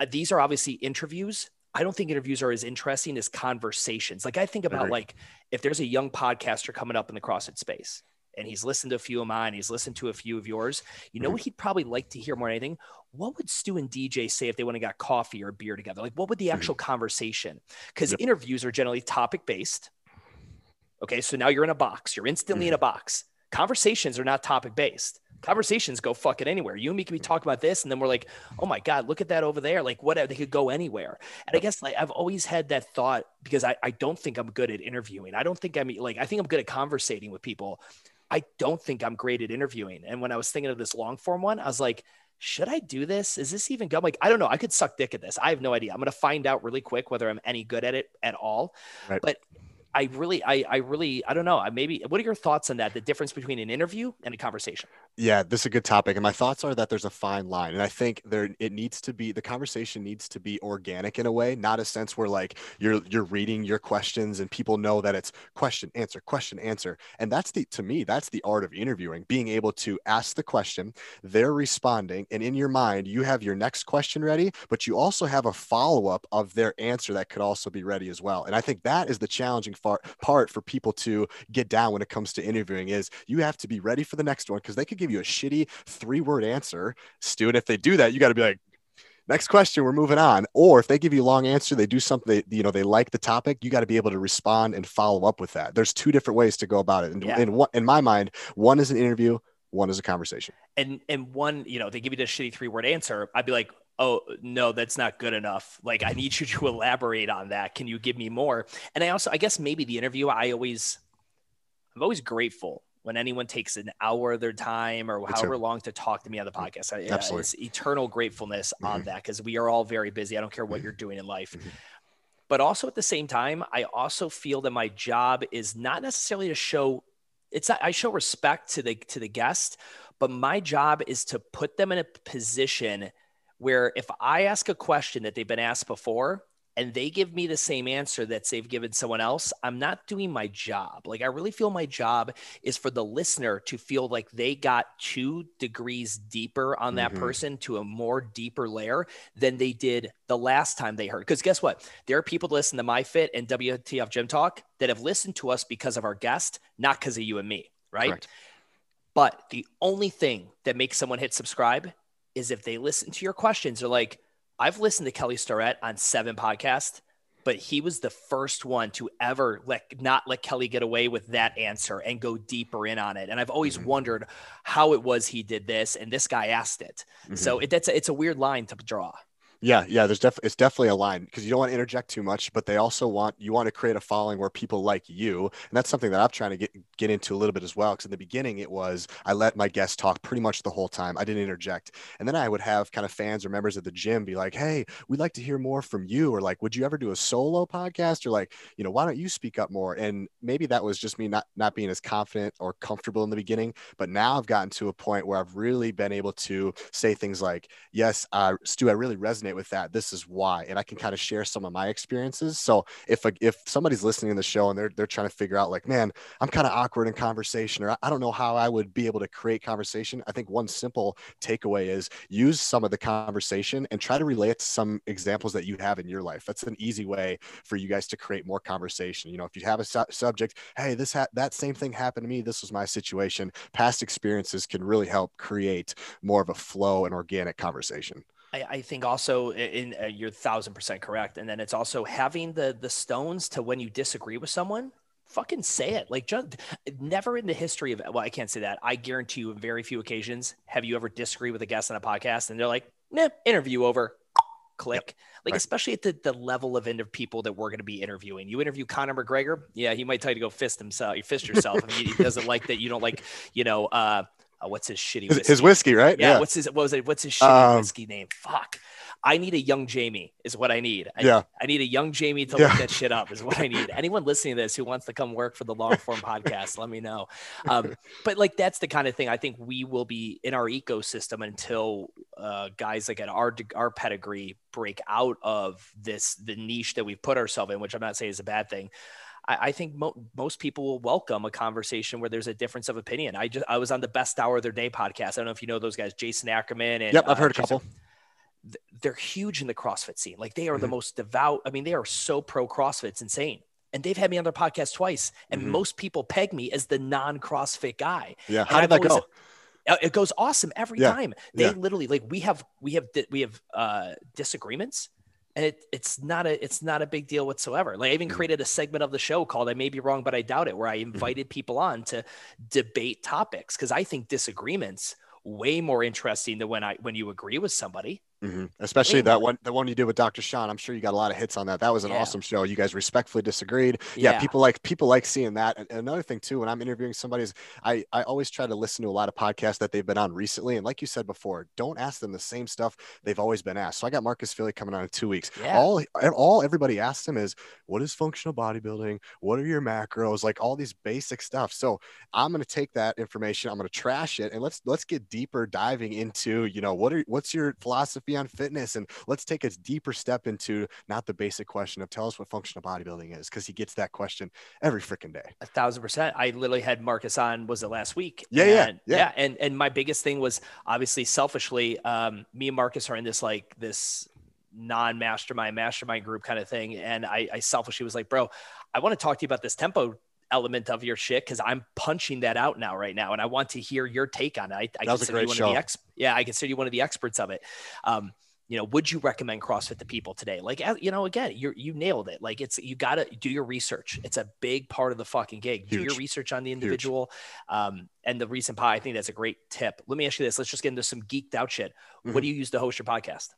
B: uh, these are obviously interviews. I don't think interviews are as interesting as conversations. Like I think about
C: Agreed.
B: like if there's a young podcaster coming up in the CrossFit space and he's listened to a few of mine, he's listened to a few of yours. You know what he'd probably like to hear more than anything? What would Stu and DJ say if they went and got coffee or beer together? Like what would the actual conversation? Because
C: Yep.
B: interviews are generally topic based. Okay, so now you're in a box. You're instantly in mm-hmm. a box. Conversations are not topic based. Conversations go fucking anywhere. You and me can be talking about this, and then we're like, "Oh my god, look at that over there!" Like, whatever. They could go anywhere. And I guess like I've always had that thought because I, I don't think I'm good at interviewing. I don't think I'm like I think I'm good at conversating with people. I don't think I'm great at interviewing. And when I was thinking of this long form one, I was like, should I do this? Is this even good? I'm like, I don't know. I could suck dick at this. I have no idea. I'm going to find out really quick whether I'm any good at it at all.
C: Right.
B: But I really, I, I really, I don't know. I maybe, what are your thoughts on that? The difference between an interview and a conversation?
C: Yeah, this is a good topic. And my thoughts are that there's a fine line. And I think there it needs to be the conversation needs to be organic in a way, not a sense where like you're you're reading your questions and people know that it's question, answer, question, answer. And that's the to me, that's the art of interviewing, being able to ask the question, they're responding, and in your mind, you have your next question ready, but you also have a follow-up of their answer that could also be ready as well. And I think that is the challenging far, part for people to get down when it comes to interviewing is you have to be ready for the next one because they could give you a shitty three word answer, Stu. And if they do that, you got to be like, next question, we're moving on. Or if they give you a long answer, they do something, they, you know, they like the topic, you got to be able to respond and follow up with that. There's two different ways to go about it. And
B: Yeah.
C: in, in my mind, one is an interview, one is a conversation.
B: And, and one, you know, they give you this shitty three word answer. I'd be like, oh no that's not good enough. Like i need you to [laughs] elaborate on that. Can you give me more? And i also i guess maybe the interview i always i'm always grateful when anyone takes an hour of their time or however long to talk to me on the mm-hmm. podcast. I,
C: Absolutely.
B: it's eternal gratefulness on mm-hmm. that because we are all very busy. I don't care what mm-hmm. you're doing in life.
C: Mhm.
B: but also at the same time i also feel that my job is not necessarily to show it's not, i show respect to the to the guest but my job is to put them in a position where if I ask a question that they've been asked before and they give me the same answer that they've given someone else, I'm not doing my job. Like I really feel my job is for the listener to feel like they got two degrees deeper on that
C: Mhm.
B: person to a more deeper layer than they did the last time they heard. Because guess what? There are people that listen to my fit and WTF Gym Talk that have listened to us because of our guest, not because of you and me, right?
C: Correct.
B: But the only thing that makes someone hit subscribe is if they listen to your questions. They're like, I've listened to Kelly Starrett on seven podcasts, but he was the first one to ever let not let Kelly get away with that answer and go deeper in on it. And I've always
C: Mhm.
B: wondered how it was he did this, and this guy asked it. So it, that's a, it's a weird line to draw.
C: Yeah, yeah. There's definitely it's definitely a line because you don't want to interject too much, but they also want you want to create a following where people like you, and that's something that I'm trying to get get into a little bit as well. Because in the beginning, it was I let my guests talk pretty much the whole time. I didn't interject, and then I would have kind of fans or members of the gym be like, "Hey, we'd like to hear more from you," or like, "Would you ever do a solo podcast?" or like, you know, why don't you speak up more? And maybe that was just me not not being as confident or comfortable in the beginning, but now I've gotten to a point where I've really been able to say things like, "Yes, uh, Stu, I really resonate with that. This is why," and I can kind of share some of my experiences. So if if somebody's listening to the show and they're they're trying to figure out like, man, I'm kind of awkward in conversation, or I don't know how I would be able to create conversation, I think one simple takeaway is use some of the conversation and try to relate it to some examples that you have in your life. That's an easy way for you guys to create more conversation. You know, if you have a su- subject, hey, this ha- that same thing happened to me. This was my situation. Past experiences can really help create more of a flow and organic conversation.
B: I, I think also in, in uh, you're thousand percent correct, and then it's also having the the stones to when you disagree with someone, fucking say it. Like just never in the history of well, I can't say that. I guarantee you, in very few occasions, have you ever disagreed with a guest on a podcast and they're like, "Nah, interview over." Click. Like
C: Right.
B: especially at the, the level of end of people that we're going to be interviewing. You interview Conor McGregor, yeah, he might tell you to go fist himself. You fist yourself. if he, he doesn't like that. You don't like, you know, uh, uh, what's his shitty
C: His, his whiskey, right?
B: yeah, What's his what was it? What's his shitty
C: Um,
B: whiskey name? Fuck. I need a young Jamie is what I need. I,
C: Yeah.
B: I need a young Jamie to
C: Yeah.
B: look that shit up is what I need. Anyone listening to this who wants to come work for the long form podcast, let me know. Um, [laughs] but like that's the kind of thing I think we will be in our ecosystem until uh, guys like at our our pedigree break out of this the niche that we've put ourselves in, which I'm not saying is a bad thing. I, think mo- most people will welcome a conversation where there's a difference of opinion. I just I was on the Best Hour of Their Day podcast. I don't know if you know those guys, Jason Ackerman and
C: Yep, I've
B: uh,
C: heard a couple.
B: They're huge in the CrossFit scene. Like they are the
C: Mhm.
B: most devout. I mean, they are so pro CrossFit. It's insane. And they've had me on their podcast twice. And
C: Mhm.
B: most people peg me as the non CrossFit guy.
C: Yeah. How did that go?
B: Uh, It goes awesome every
C: Yeah,
B: time. They
C: yeah.
B: literally like we have we have we have uh disagreements and it, it's not a it's not a big deal whatsoever. Like I even
C: Mhm.
B: created a segment of the show called I may be wrong but I doubt it where I invited people on to debate topics because I think disagreements way more interesting than when I when you agree with somebody.
C: Mm-hmm. Especially that one, the one you did with Dr. Sean. I'm sure you got a lot of hits on that. That was an
B: Yeah.
C: awesome show. You guys respectfully disagreed. Yeah,
B: Yeah.
C: people like people like seeing that. And another thing too, when I'm interviewing somebody, is I I always try to listen to a lot of podcasts that they've been on recently. And like you said before, don't ask them the same stuff they've always been asked. So I got Marcus Filly coming on in two weeks. All all everybody asks him is, what is functional bodybuilding? What are your macros? Like all these basic stuff. So I'm gonna take that information, I'm gonna trash it, and let's let's get deeper diving into, you know, what are what's your philosophy on fitness and let's take a deeper step into not the basic question of tell us what functional bodybuilding is because he gets that question every freaking day.
B: A thousand percent. I literally had Marcus on. Was it last week?
C: Yeah, yeah,
B: And-
C: yeah.
B: And and my biggest thing was obviously selfishly, um, me and Marcus are in this like this non-mastermind mastermind group kind of thing, and I, I selfishly was like, bro, I want to talk to you about this tempo element of your shit because I'm punching that out now right now, and I want to hear your take on it. I, I
C: That was a
B: consider
C: great
B: you one
C: show.
B: of the ex- yeah, I consider you one of the experts of it. Um, you know, would you recommend CrossFit to people today? Like, you know, again, you you nailed it. Like, it's you got to do your research. It's a big part of the fucking gig. Do your research on the individual. Um, and the recent pod, I think that's a great tip. Let me ask you this. Let's just get into some geeked out shit.
C: Mm-hmm.
B: What do you use to host your podcast?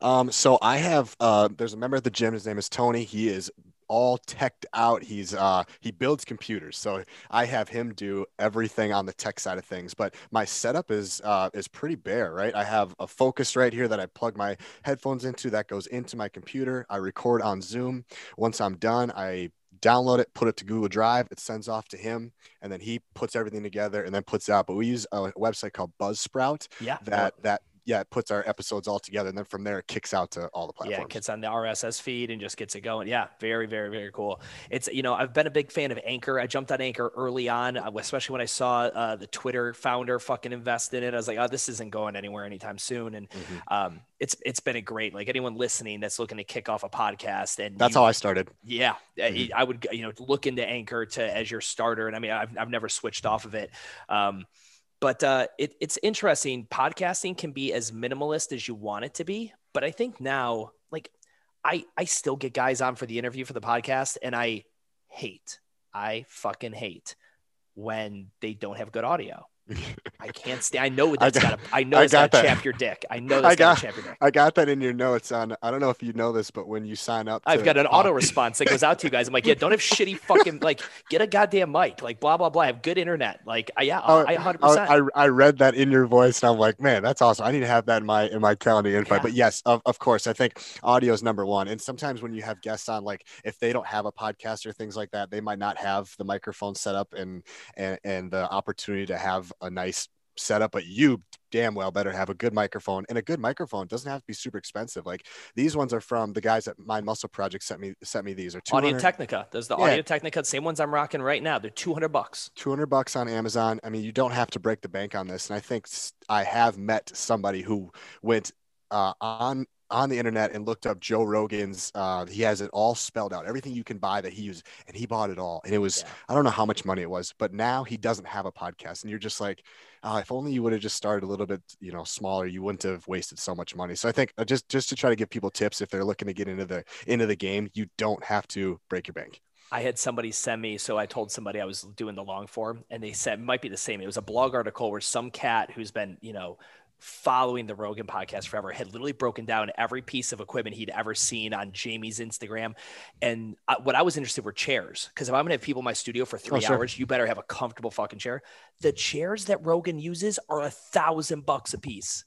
C: Um, so I have uh, there's a member at the gym. His name is Tony. He is all teched out. He's uh, he builds computers. So I have him do everything on the tech side of things. But my setup is uh, is pretty bare, right? I have a Focusrite here that I plug my headphones into. That goes into my computer. I record on Zoom. Once I'm done, I download it, put it to Google Drive. It sends off to him, and then he puts everything together and then puts it out. But we use a website called Buzzsprout
B: Yeah.
C: that that yeah it puts our episodes all together and then from there it kicks out to all the platforms.
B: Yeah, it gets on the RSS feed and just gets it going. Yeah, very, very, very cool. It's you know I've been a big fan of Anchor. I jumped on Anchor early on, uh, especially when I saw uh, the Twitter founder fucking invest in it. I was like, oh, this isn't going anywhere anytime soon. And
C: Mhm.
B: um, it's it's been a great like anyone listening that's looking to kick off a podcast and
C: that's
B: you-
C: how i started
B: Yeah,
C: Mhm.
B: I would you know look into Anchor to as your starter, and I mean I've I've never switched off of it. Um, but uh, it, it's interesting. Podcasting can be as minimalist as you want it to be, but I think now, like, I I still get guys on for the interview for the podcast, and I hate, I fucking hate when they don't have good audio. I can't stand. I know
C: I
B: that's
C: got-
B: got to. I know
C: I
B: that's got
C: got
B: to
C: that.
B: chap your dick. I know [laughs]
C: I
B: that's got
C: got-
B: to chap your dick.
C: i got that in your notes on i don't know if you know this but when you sign up
B: I've got an
C: pod-
B: auto response that goes out to you guys. I'm like, yeah, don't have shitty fucking like get a goddamn mic, like blah blah blah. I have good internet, like I, yeah,
C: Oh,
B: I 100.
C: I,
B: oh,
C: I, I read that in your voice and I'm like, man, that's awesome. I need to have that in my in my calendar invite.
B: Yeah.
C: But yes, of, of course, I think audio is number one. And sometimes when you have guests on, like if they don't have a podcast or things like that, they might not have the microphone set up and and, and the opportunity to have a nice setup. But you damn well better have a good microphone. And a good microphone doesn't have to be super expensive. Like these ones are from the guys at Mind Muscle Project sent me sent me these are
B: Audio Technica. There's the
C: Yeah.
B: Audio Technica, same ones I'm rocking right now. They're 200 bucks.
C: 200 bucks on Amazon. I mean, you don't have to break the bank on this. And I think I have met somebody who went uh, on on the internet and looked up Joe Rogan's. Uh, he has it all spelled out, everything you can buy that he used, and he bought it all. And it was
B: Yeah.
C: I don't know how much money it was, but now he doesn't have a podcast, and you're just like, oh, if only you would have just started a little bit, you know, smaller, you wouldn't have wasted so much money. So I think uh, just just to try to give people tips if they're looking to get into the into the game, you don't have to break your bank.
B: I had somebody send me, so I told somebody I was doing the long form, and they said it might be the same. It was a blog article where some cat who's been, you know, following the Rogan podcast forever had literally broken down every piece of equipment he'd ever seen on Jamie's Instagram. And I, what I was interested were chairs, because if I'm gonna have people in my studio for three
C: Oh, sure.
B: hours, you better have a comfortable fucking chair. The chairs that Rogan uses are a thousand bucks a piece.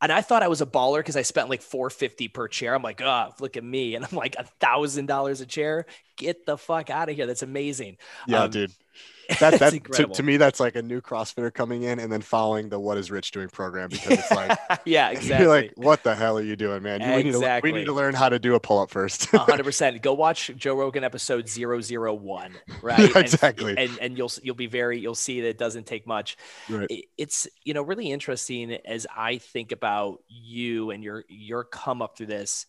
B: And I thought I was a baller because I spent like 450 per chair. I'm like, oh, look at me. And I'm like a thousand dollars a chair. Get the fuck out of here. That's amazing.
C: Yeah,
B: Um,
C: dude. [laughs] That that to, to me that's like a new CrossFitter coming in and then following the What is Rich doing program because it's like [laughs]
B: yeah, exactly. [laughs]
C: you're like, what the hell are you doing, man? You, we, need to, we need to learn how to do a pull up first.
B: hundred percent. Go watch Joe Rogan episode 001, right?
C: Yeah,
B: And-
C: exactly.
B: And, and you'll you'll be very you'll see that it doesn't take much.
C: Right.
B: It- It's you know really interesting as I think about you and your your come up through this.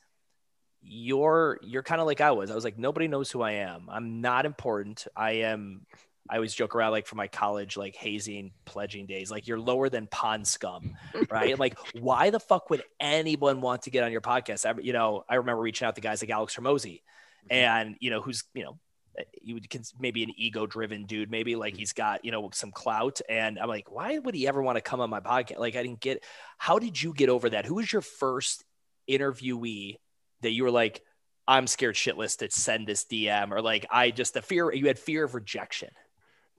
B: You're you're kind of like I was. I was like nobody knows who I am. I'm not important. I am. I always joke around like for my college like hazing pledging days. Like you're lower than pond scum, right? like why the fuck would anyone want to get on your podcast? I, you know, I remember reaching out to guys like Alex Hormozi, mm-hmm. and you know who's you know you would maybe an ego driven dude, maybe like he's got, you know, some clout. And I'm like, why would he ever want to come on my podcast? Like, I didn't get, how did you get over that? Who was your first interviewee that you were like, I'm scared shitless to send this DM or like, I just, the fear, you had fear of rejection.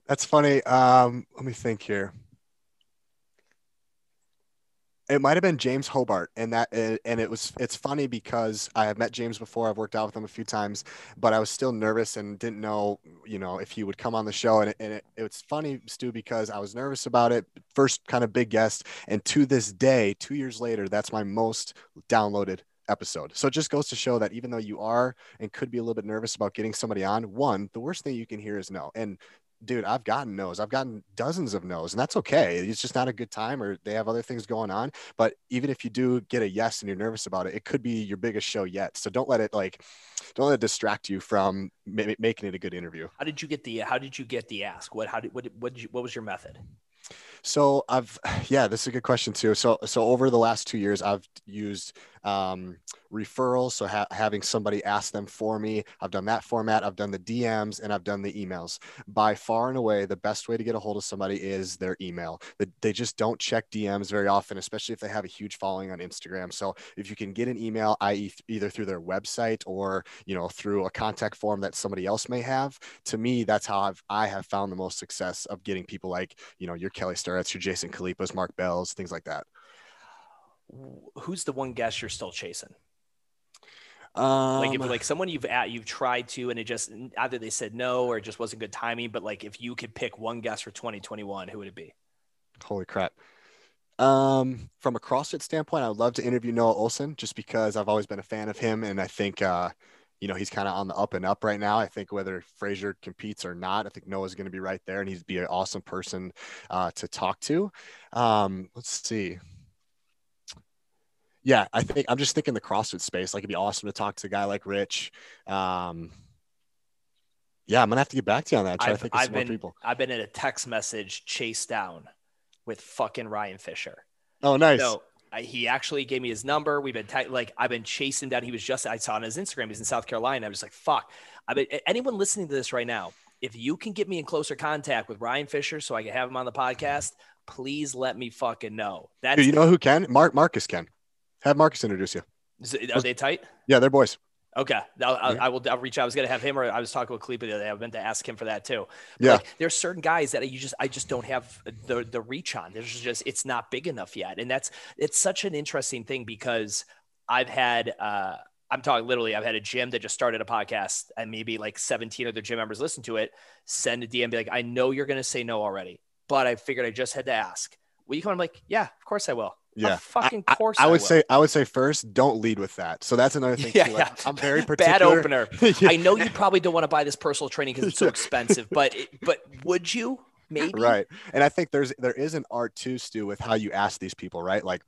C: That's funny. Um, let me think here it might have been James Hobart, and that and it was it's funny because I have met James before. I've worked out with him a few times, but I was still nervous and didn't know, you know, if he would come on the show. And, it, and it, it's funny, Stu, because I was nervous about it. First, kind of big guest, and to this day, two years later, that's my most downloaded episode. So it just goes to show that even though you are and could be a little bit nervous about getting somebody on, one, the worst thing you can hear is no. And dude, I've gotten no's. I've gotten dozens of no's, and that's okay. It's just not a good time, or they have other things going on. But even if you do get a yes and you're nervous about it, it could be your biggest show yet. So don't let it like, don't let it distract you from ma- making it a good interview.
B: How did you get the How did you get the ask? What How did what what did you, what was your method?
C: So I've [sighs] yeah, this is a good question too. So so over the last two years, I've used um, referrals. So ha- having somebody ask them for me, I've done that format. I've done the DMs and I've done the emails. By far and away, the best way to get a hold of somebody is their email. They just don't check DMs very often, especially if they have a huge following on Instagram. So if you can get an email, i.e., either through their website or you know through a contact form that somebody else may have, to me, that's how I've I have found the most success of getting people like you know your Kelly Starrett's, your Jason Khalipas, Mark Bells, things like that
B: who's the one guest you're still chasing?
C: Um,
B: like if like someone you've at you've tried to and it just either they said no or it just wasn't good timing. But like if you could pick one guest for 2021, who would it be?
C: Holy crap! Um, from a CrossFit standpoint, I would love to interview Noah Ohlsen just because I've always been a fan of him, and I think uh, you know he's kind of on the up and up right now. I think whether Fraser competes or not, I think Noah's going to be right there, and he'd be an awesome person uh, to talk to. Um, let's see yeah, I think I'm just thinking the CrossFit space. Like it'd be awesome to talk to a guy like Rich. Um, yeah, I'm gonna have to get back to you on that. Try
B: I've,
C: to think of
B: I've
C: some
B: been,
C: more people.
B: I've been in a text message chase down with fucking Ryan Fisher.
C: Oh, nice.
B: So I, he actually gave me his number. We've been like, I've been chasing down. He was just, I saw on his Instagram, he's in South Carolina. I was like, fuck. I mean, anyone listening to this right now, if you can get me in closer contact with Ryan Fisher so I can have him on the podcast, please let me fucking know.
C: That's Dude, you know who can? Mark Marcus can. Have Marcus introduce you.
B: It, are they tight?
C: Yeah, they're boys.
B: Okay, I'll, I'll, I will. I'll reach out. I was gonna have him, or I was talking with Khalipa the other day. I meant to ask him for that too.
C: But yeah,
B: like, there's certain guys that you just, I just don't have the the reach on. There's just, it's not big enough yet, and that's it's such an interesting thing because I've had, uh, I'm talking literally, I've had a gym that just started a podcast, and maybe like 17 other gym members listen to it. Send a DM, be like, I know you're gonna say no already, but I figured I just had to ask. Will you come? I'm like, yeah, of course I will.
C: Yeah,
B: fucking course.
C: I, I, I would
B: will.
C: say I would say first, don't lead with that. So that's another thing. [laughs]
B: Yeah,
C: too.
B: yeah.
C: I'm very particular.
B: Bad opener. [laughs] yeah. I know you probably don't want to buy this personal training because it's so [laughs] expensive, but but would you? Maybe.
C: Right. And I think there's there is an art too, Stu, with how you ask these people, right? Like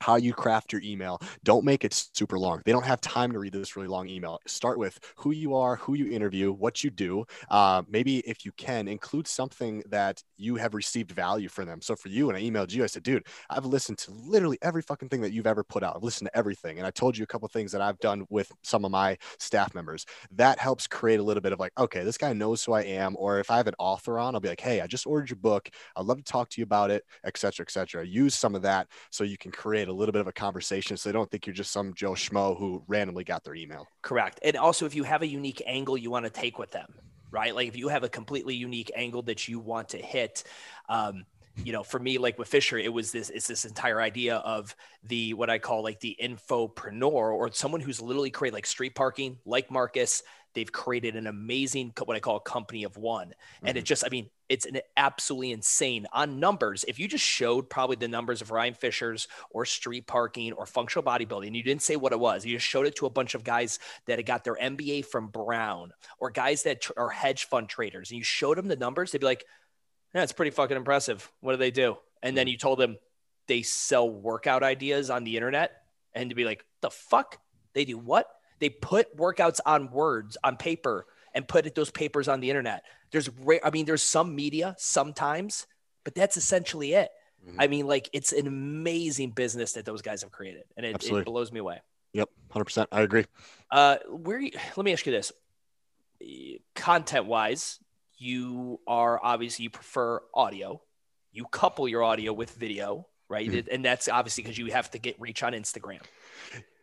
C: how you craft your email. Don't make it super long. They don't have time to read this really long email. Start with who you are, who you interview, what you do. Uh, maybe if you can include something that you have received value from them. So for you, and I emailed you, I said, dude, I've listened to literally every fucking thing that you've ever put out. I've listened to everything. And I told you a couple things that I've done with some of my staff members. That helps create a little bit of like, okay, this guy knows who I am. Or if I have an author on, I'll be like, hey, I just ordered your book. I'd love to talk to you about it, et cetera, et cetera. Use some of that so you can create a little bit of a conversation so they don't think you're just some Joe Schmo who randomly got their email.
B: Correct. And also, if you have a unique angle you want to take with them, right? Like if you have a completely unique angle that you want to hit, um, you know, for me, like with Fisher, it was this, it's this entire idea of the, what I call like the infopreneur or someone who's literally created like street parking, like Marcus, they've created an amazing, what I call a company of one. Mm-hmm. And it just, I mean, it's an absolutely insane on numbers. If you just showed probably the numbers of Ryan Fisher's or street parking or functional bodybuilding, you didn't say what it was. You just showed it to a bunch of guys that had got their MBA from Brown or guys that are hedge fund traders, and you showed them the numbers, they'd be like, "Yeah, it's pretty fucking impressive. What do they do?" And then you told them they sell workout ideas on the internet, and to be like, "The fuck? They do what?" They put workouts on words on paper and put those papers on the internet. There's, rare, I mean, there's some media sometimes, but that's essentially it. Mm-hmm. I mean, like it's an amazing business that those guys have created, and it, it blows me away.
C: Yep, hundred percent. I agree.
B: Uh, where? Let me ask you this: content wise, you are obviously you prefer audio. You couple your audio with video, right?
C: Mhm.
B: And that's obviously because you have to get reach on Instagram.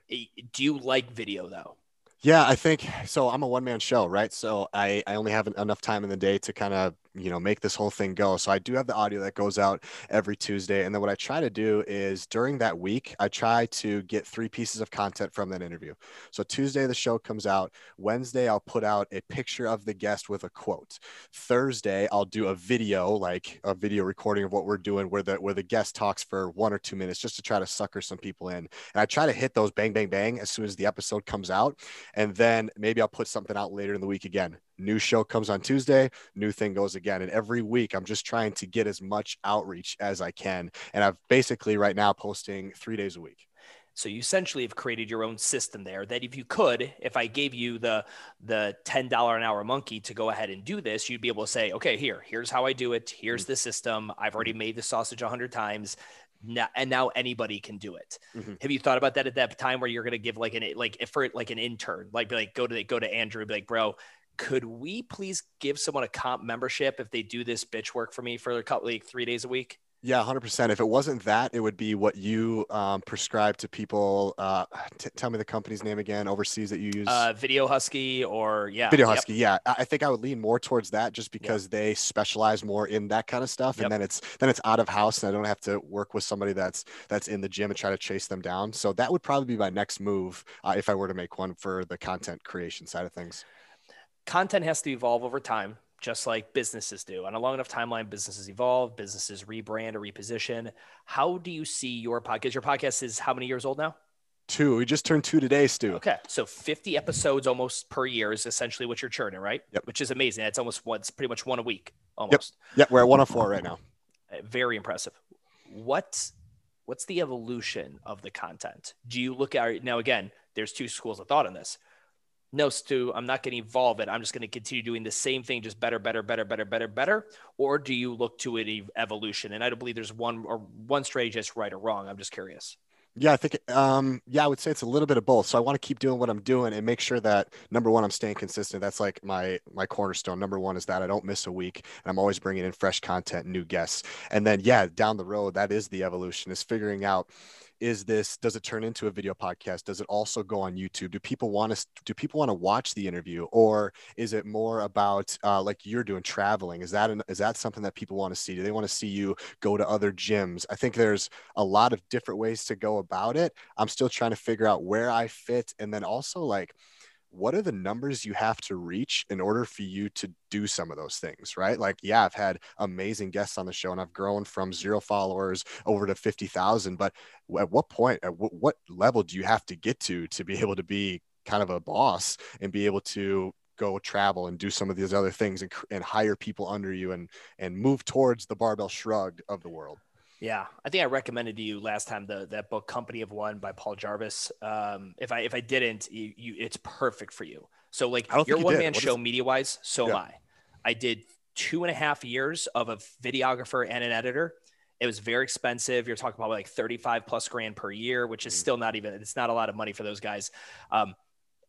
B: Do you like video though?
C: Yeah, I think so. I'm a one man show, right? So I, I only have enough time in the day to kind of, you know, make this whole thing go. So I do have the audio that goes out every Tuesday. And then what I try to do is during that week, I try to get three pieces of content from that interview. So Tuesday, the show comes out. Wednesday, I'll put out a picture of the guest with a quote. Thursday, I'll do a video, like a video recording of what we're doing where the, where the guest talks for one or two minutes just to try to sucker some people in. And I try to hit those bang, bang, bang as soon as the episode comes out. And then maybe I'll put something out later in the week again. New show comes on Tuesday, new thing goes again. And every week I'm just trying to get as much outreach as I can. And I've basically right now posting three days a week.
B: So you essentially have created your own system there that if you could, if I gave you the the $10 an hour monkey to go ahead and do this, you'd be able to say, okay, here, here's how I do it. Here's the system. I've already made the sausage a hundred times. Now, and now anybody can do it.
C: Mhm.
B: Have you thought about that at that time where you're going to give like an like if for like an intern, like be like go to go to Andrew, be like, bro, could we please give someone a comp membership if they do this bitch work for me for a couple like three days a week?
C: Yeah, 100%. If it wasn't that, it would be what you um, prescribe to people. Uh, t- tell me the company's name again overseas that you use.
B: Uh, Video Husky or yeah,
C: Video
B: yep.
C: Husky, yeah. I I think I would lean more towards that just because they specialize more in that kind of stuff,
B: Yep.
C: and then it's then it's out of house, and I don't have to work with somebody that's that's in the gym and try to chase them down. So that would probably be my next move uh, if I were to make one for the content creation side of things.
B: Content has to evolve over time, just like businesses do. On a long enough timeline, businesses evolve, businesses rebrand or reposition. How do you see your podcast? Your podcast is how many years old now?
C: Two, we just turned two today, Stu.
B: Okay. So 50 episodes almost per year is essentially what you're churning, right?
C: Yep.
B: Which is amazing. It's almost once, pretty much one a week almost.
C: Yeah, we're at 104 right now.
B: Uh, Very impressive. What what's the evolution of the content? Do you look at now again, there's two schools of thought on this. No, Stu, I'm not going to evolve it. I'm just going to continue doing the same thing, just better, better, better, better, better, better. Or do you look to it evolution? And I don't believe there's one or one strategy that's right or wrong. I'm just curious.
C: Yeah, I think um yeah, I would say it's a little bit of both. So I want to keep doing what I'm doing and make sure that number one, I'm staying consistent. That's like my my cornerstone. Number one is that I don't miss a week and I'm always bringing in fresh content, new guests. And then yeah, down the road, that is the evolution is figuring out is this does it turn into a video podcast? Does it also go on youtube? Do people want to do people want to watch the interview? Or is it more about uh, like you're doing traveling? Is that an, is that something that people want to see? Do they want to see you go to other gyms? I think there's a lot of different ways to go about it. I'm still trying to figure out where i fit and then also like what are the numbers you have to reach in order for you to do some of those things, right? Like, yeah, I've had amazing guests on the show and I've grown from zero followers over to 50,000. But at what point, at what, what level do you have to get to to be able to be kind of a boss and be able to go travel and do some of these other things and, and hire people under you and, and move towards the barbell shrugged of the world?
B: Yeah, I think I recommended to you last time the that book Company of One by Paul Jarvis. Um, if I if I didn't, you, you it's perfect for you. So like your one man show media wise, so am I. I did two and a half years of a videographer and an editor. It was very expensive. You're talking about like 35 plus grand per year, which is
C: Mhm.
B: still not even it's not a lot of money for those guys. Um,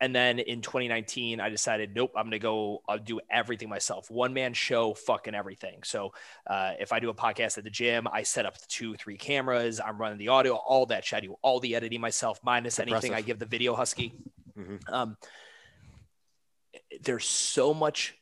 B: and then in 2019, I decided, nope, I'm going to go, I'll do everything myself. One man show, fucking everything. So uh, if I do a podcast at the gym, I set up two, three cameras. I'm running the audio, all that shit. I do all the editing myself, minus anything I give the video husky.
C: Mhm.
B: Um, there's so much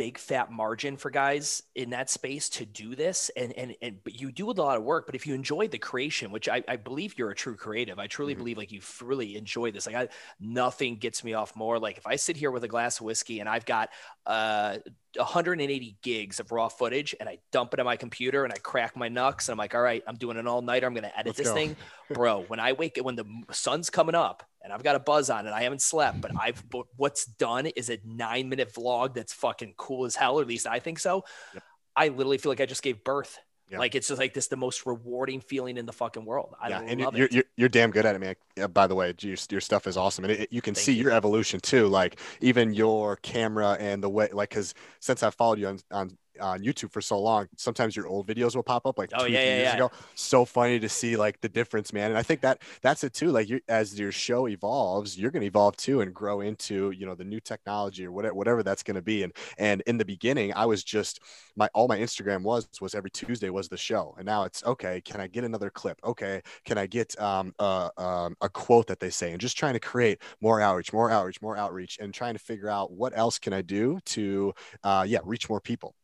B: big fat margin for guys in that space to do this. And and and but you do a lot of work but if you enjoy the creation which i, I believe you're a true creative i truly
C: Mhm.
B: believe like you really enjoy this. Like I, nothing gets me off more. Like if i sit here with a glass of whiskey and i've got uh 180 gigs of raw footage and i dump it on my computer and i crack my knucks and i'm like all right i'm doing an all nighter i'm gonna edit
C: Let's
B: this
C: go.
B: thing. Bro when i wake up when the sun's coming up and i've got a buzz on it. i haven't slept but i've but what's done is a nine minute vlog that's fucking cool as hell or at least i think so
C: Yep.
B: i literally feel like i just gave birth like it's just like this the most rewarding feeling in the fucking world i
C: yeah, and you're,
B: it
C: you're you're damn good at it, man. Yeah, by the way, your, your stuff is awesome, and it, it- you can
B: Thank
C: see
B: you.
C: your evolution too. Like even your camera and the way, like, because since I followed you on on on YouTube for so long, sometimes your old videos will pop up like
B: Oh,
C: two,
B: yeah, yeah,
C: years
B: yeah.
C: ago. So funny to see like the difference, man. And I think that that's it too. Like you, as your show evolves, you're going to evolve too and grow into you know the new technology or whatever whatever that's going to be. And and in the beginning, I was just my all my Instagram was was every Tuesday was the show, and now it's okay. Can I get another clip? Okay, can I get um, a, um, a quote that they say? And just trying to create more outreach, more outreach, more outreach, and trying to figure out what else can I do to uh, yeah reach more people.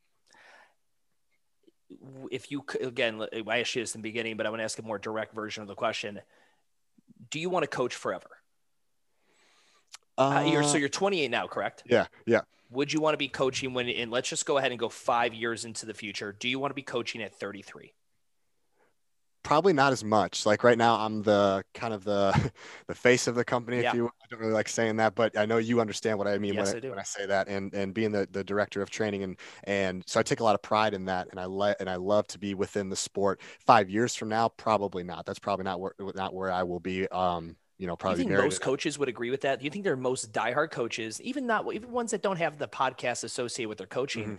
B: If you could, again, I asked you this in the beginning, but I want to ask a more direct version of the question. Do you want to coach forever? Uh, you're, so you're 28 now, correct?
C: yeah, yeah.
B: Would you want to be coaching when, and let's just go ahead and go five years into the future. Do you want to be coaching at 33?
C: Probably not as much. Like right now, I'm the kind of the [laughs] the face of the company.
B: Yeah.
C: If you, I don't really like saying that, but I know you understand what I mean
B: Yes,
C: when,
B: I
C: I,
B: do.
C: when I say that. And and being the the director of training and and so I take a lot of pride in that. And I let and I love to be within the sport. Five years from now, probably not. That's probably not where not where I will be. Um, you know,
B: Do you
C: probably
B: think most coaches would agree with that? Do you think they're most diehard coaches, even not even ones that don't have the podcast associated with their coaching?
C: Mhm.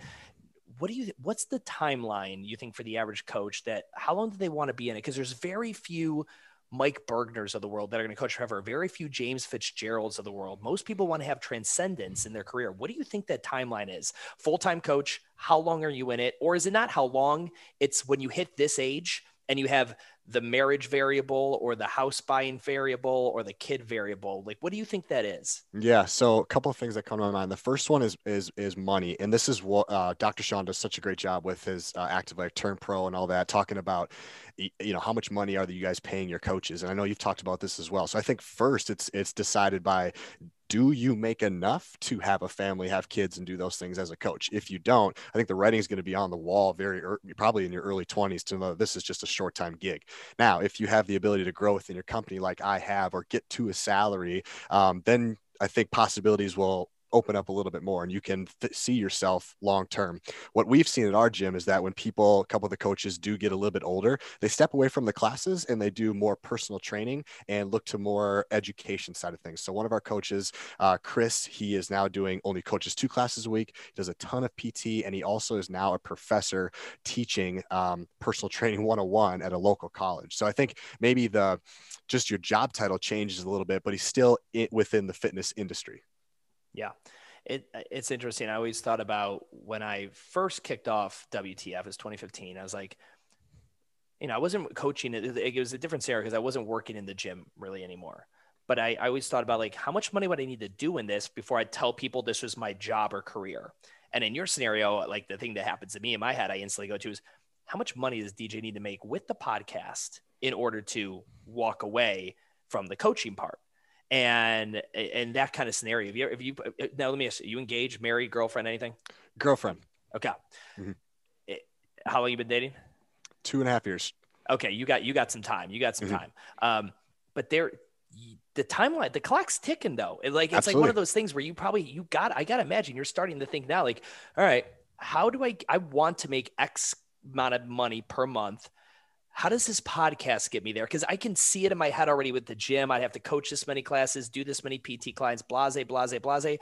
B: What do you? What's the timeline you think for the average coach? That how long do they want to be in it? Because there's very few Mike Burgeners of the world that are going to coach forever. Very few James Fitzgeralds of the world. Most people want to have transcendence in their career. What do you think that timeline is? Full time coach. How long are you in it? Or is it not how long? It's when you hit this age and you have the marriage variable or the house buying variable or the kid variable. Like, what do you think that is?
C: Yeah, so a couple of things that come to my mind. The first one is is is money, and this is what uh, Dr. Sean does such a great job with his uh, Active Life Turn Pro and all that, talking about you know how much money are you guys paying your coaches, and I know you've talked about this as well. So I think first it's it's decided by do you make enough to have a family, have kids, and do those things as a coach? If you don't, I think the writing is going to be on the wall very early, probably in your early 20s to know this is just a short time gig. Now, if you have the ability to grow within your company like I have, or get to a salary, um, then I think possibilities will open up a little bit more and you can th- see yourself long term. What we've seen at our gym is that when people, a couple of the coaches do get a little bit older, they step away from the classes and they do more personal training and look to more education side of things. So one of our coaches, uh, Chris, he is now doing only coaches two classes a week. He does a ton of PT and he also is now a professor teaching um, personal [laughs] training 101 at a local college. So I think maybe the just your job title changes a little bit, but he's still in, within the fitness industry.
B: Yeah. It, it's interesting. I always thought about when I first kicked off WTF, was 2015. I was like, you know, I wasn't coaching it. It was a different scenario because I wasn't working in the gym really anymore. But I, I always thought about like, how much money would I need to do in this before I tell people this was my job or career? And in your scenario, like the thing that happens to me in my head, I instantly go to is how much money does DJ need to make with the podcast in order to walk away from the coaching part? And and that kind of scenario. If you if you now let me ask you, you engaged, married, girlfriend, anything?
C: Girlfriend.
B: Okay.
C: Mhm.
B: It- how long you been dating?
C: Two and a half years.
B: Okay, you got you got some time. You got some
C: Mhm.
B: time. Um, but there, the timeline, the clock's ticking though. It, like it's like one of those things where you probably you got. I gotta imagine you're starting to think now, like, all right, how do I? I want to make X amount of money per month. How does this podcast get me there? Because I can see it in my head already with the gym. I'd have to coach this many classes, do this many PT clients, blase, blase, blase.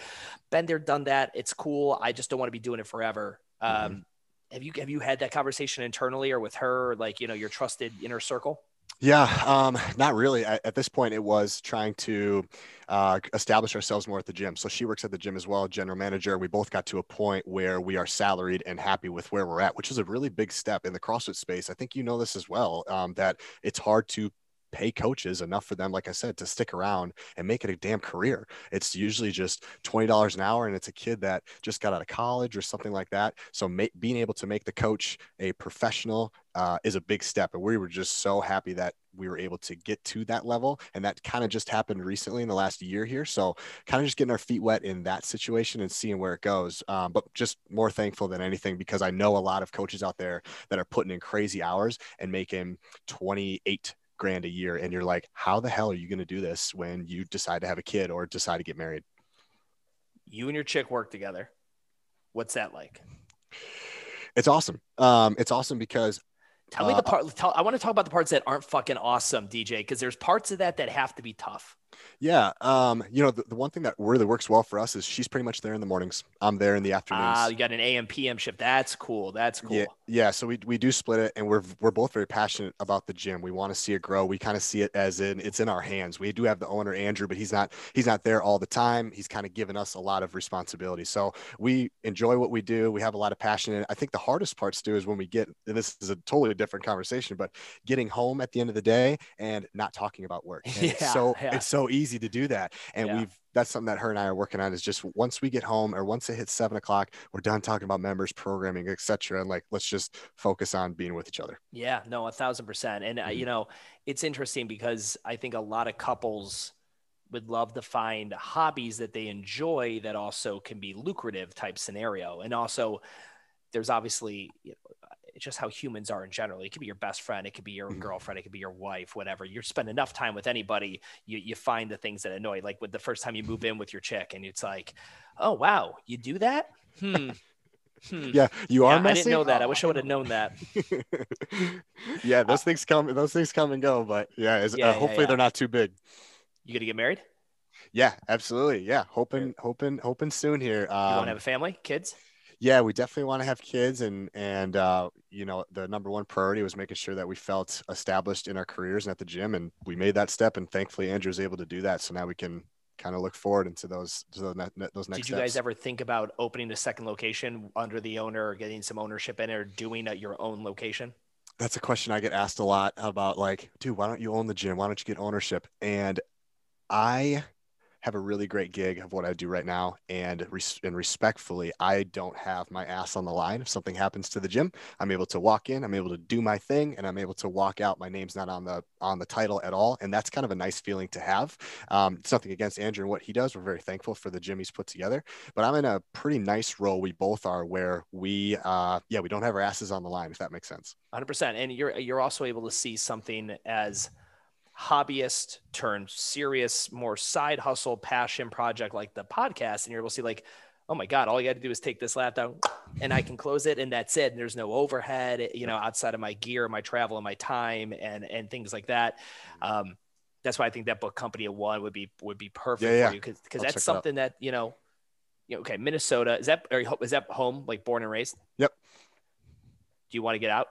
B: Been there, done that. It's cool. I just don't want to be doing it forever.
C: Mhm.
B: Um, have you have you had that conversation internally or with her, like you know, your trusted inner circle?
C: Yeah, um, not really. At, at this point, it was trying to uh, establish ourselves more at the gym. So she works at the gym as well, general manager. We both got to a point where we are salaried and happy with where we're at, which is a really big step in the CrossFit space. I think you know this as well. Um, that it's hard to pay coaches enough for them, like I said, to stick around and make it a damn career. It's usually just twenty dollars an hour, and it's a kid that just got out of college or something like that. So ma- being able to make the coach a professional uh, is a big step, and we were just so happy that we were able to get to that level, and that kind of just happened recently in the last year here. So kind of just getting our feet wet in that situation and seeing where it goes. Um, but just more thankful than anything because I know a lot of coaches out there that are putting in crazy hours and making twenty eight grand a year and you're like how the hell are you going to do this when you decide to have a kid or decide to get married
B: You and your chick work together. What's that like?
C: it's awesome um it's awesome because
B: Tell me
C: Uh,
B: the part. Tell, I want to talk about the parts that aren't fucking awesome, DJ, because there's parts of that that have to be tough.
C: Yeah. Um, you know, the, the one thing that really works well for us is she's pretty much there in the mornings. I'm there in the afternoons.
B: Ah, you got an AM PM shift. That's cool. That's cool.
C: Yeah, yeah. So we, we do split it, and we're we're both very passionate about the gym. We want to see it grow. We kind of see it as in it's in our hands. We do have the owner Andrew, but he's not he's not there all the time. He's kind of given us a lot of responsibility. So we enjoy what we do. We have a lot of passion. And I think the hardest parts too is when we get and this is a totally different conversation, but getting home at the end of the day and not talking about work. And [laughs]
B: Yeah,
C: it's so
B: yeah.
C: it's so easy to do that. And
B: Yeah.
C: we've that's something that her and I are working on is just once we get home or once it hits seven o'clock, we're done talking about members, programming, etc. And like let's just focus on being with each other.
B: Yeah, no, a thousand percent. And uh,
C: Mhm.
B: you know, it's interesting because I think a lot of couples would love to find hobbies that they enjoy that also can be lucrative type scenario. And also, there's obviously you know, it's just how humans are in general. It could be your best friend, it could be your
C: Mhm.
B: girlfriend, it could be your wife, whatever. You spend enough time with anybody, you you find the things that annoy. Like with the first time you move in with your chick, and it's like, oh wow, you do that? Hmm. Hmm.
C: Yeah, you are
B: Yeah, I didn't know that. I
C: Oh.
B: wish I would have known that. [laughs]
C: yeah, those things come. Those things come and go. But yeah, is,
B: Yeah,
C: uh, hopefully
B: yeah.
C: they're not too big.
B: You gonna get married?
C: Yeah, absolutely. Yeah, hoping, hoping, hoping soon here.
B: You want
C: Um,
B: to have a family, kids?
C: Yeah, we definitely want to have kids, and and uh, you know, the number one priority was making sure that we felt established in our careers and at the gym, and we made that step, and thankfully Andrew was able to do that. So now we can kind of look forward into those to those, ne- ne- those next
B: Did you
C: steps.
B: guys ever think about opening a second location under the owner or getting some ownership in it or doing at your own location?
C: That's a question I get asked a lot about like, dude, why don't you own the gym? Why don't you get ownership? And I have a really great gig of what I do right now. And, res- and respectfully, I don't have my ass on the line. If something happens to the gym, I'm able to walk in, I'm able to do my thing, and I'm able to walk out. My name's not on the on the title at all. And that's kind of a nice feeling to have. Um, it's nothing against Andrew and what he does. We're very thankful for the gym he's put together. But I'm in a pretty nice role. We both are where we uh yeah, we don't have our asses on the line, if that makes sense.
B: 100%. And you're you're also able to see something as hobbyist turned serious, more side hustle, passion project like the podcast. And you're able to see like, oh my God, all you got to do is take this laptop and I can close it and that's it. And there's no overhead, you know, outside of my gear, my travel and my time and, and things like that. Um, that's why I think that book company of one would be, would be perfect
C: Yeah, yeah.
B: for you. Cause, cause that's something that, you know, you know, okay. Minnesota is that, or is that home, like born and raised?
C: Yep.
B: Do you want to get out?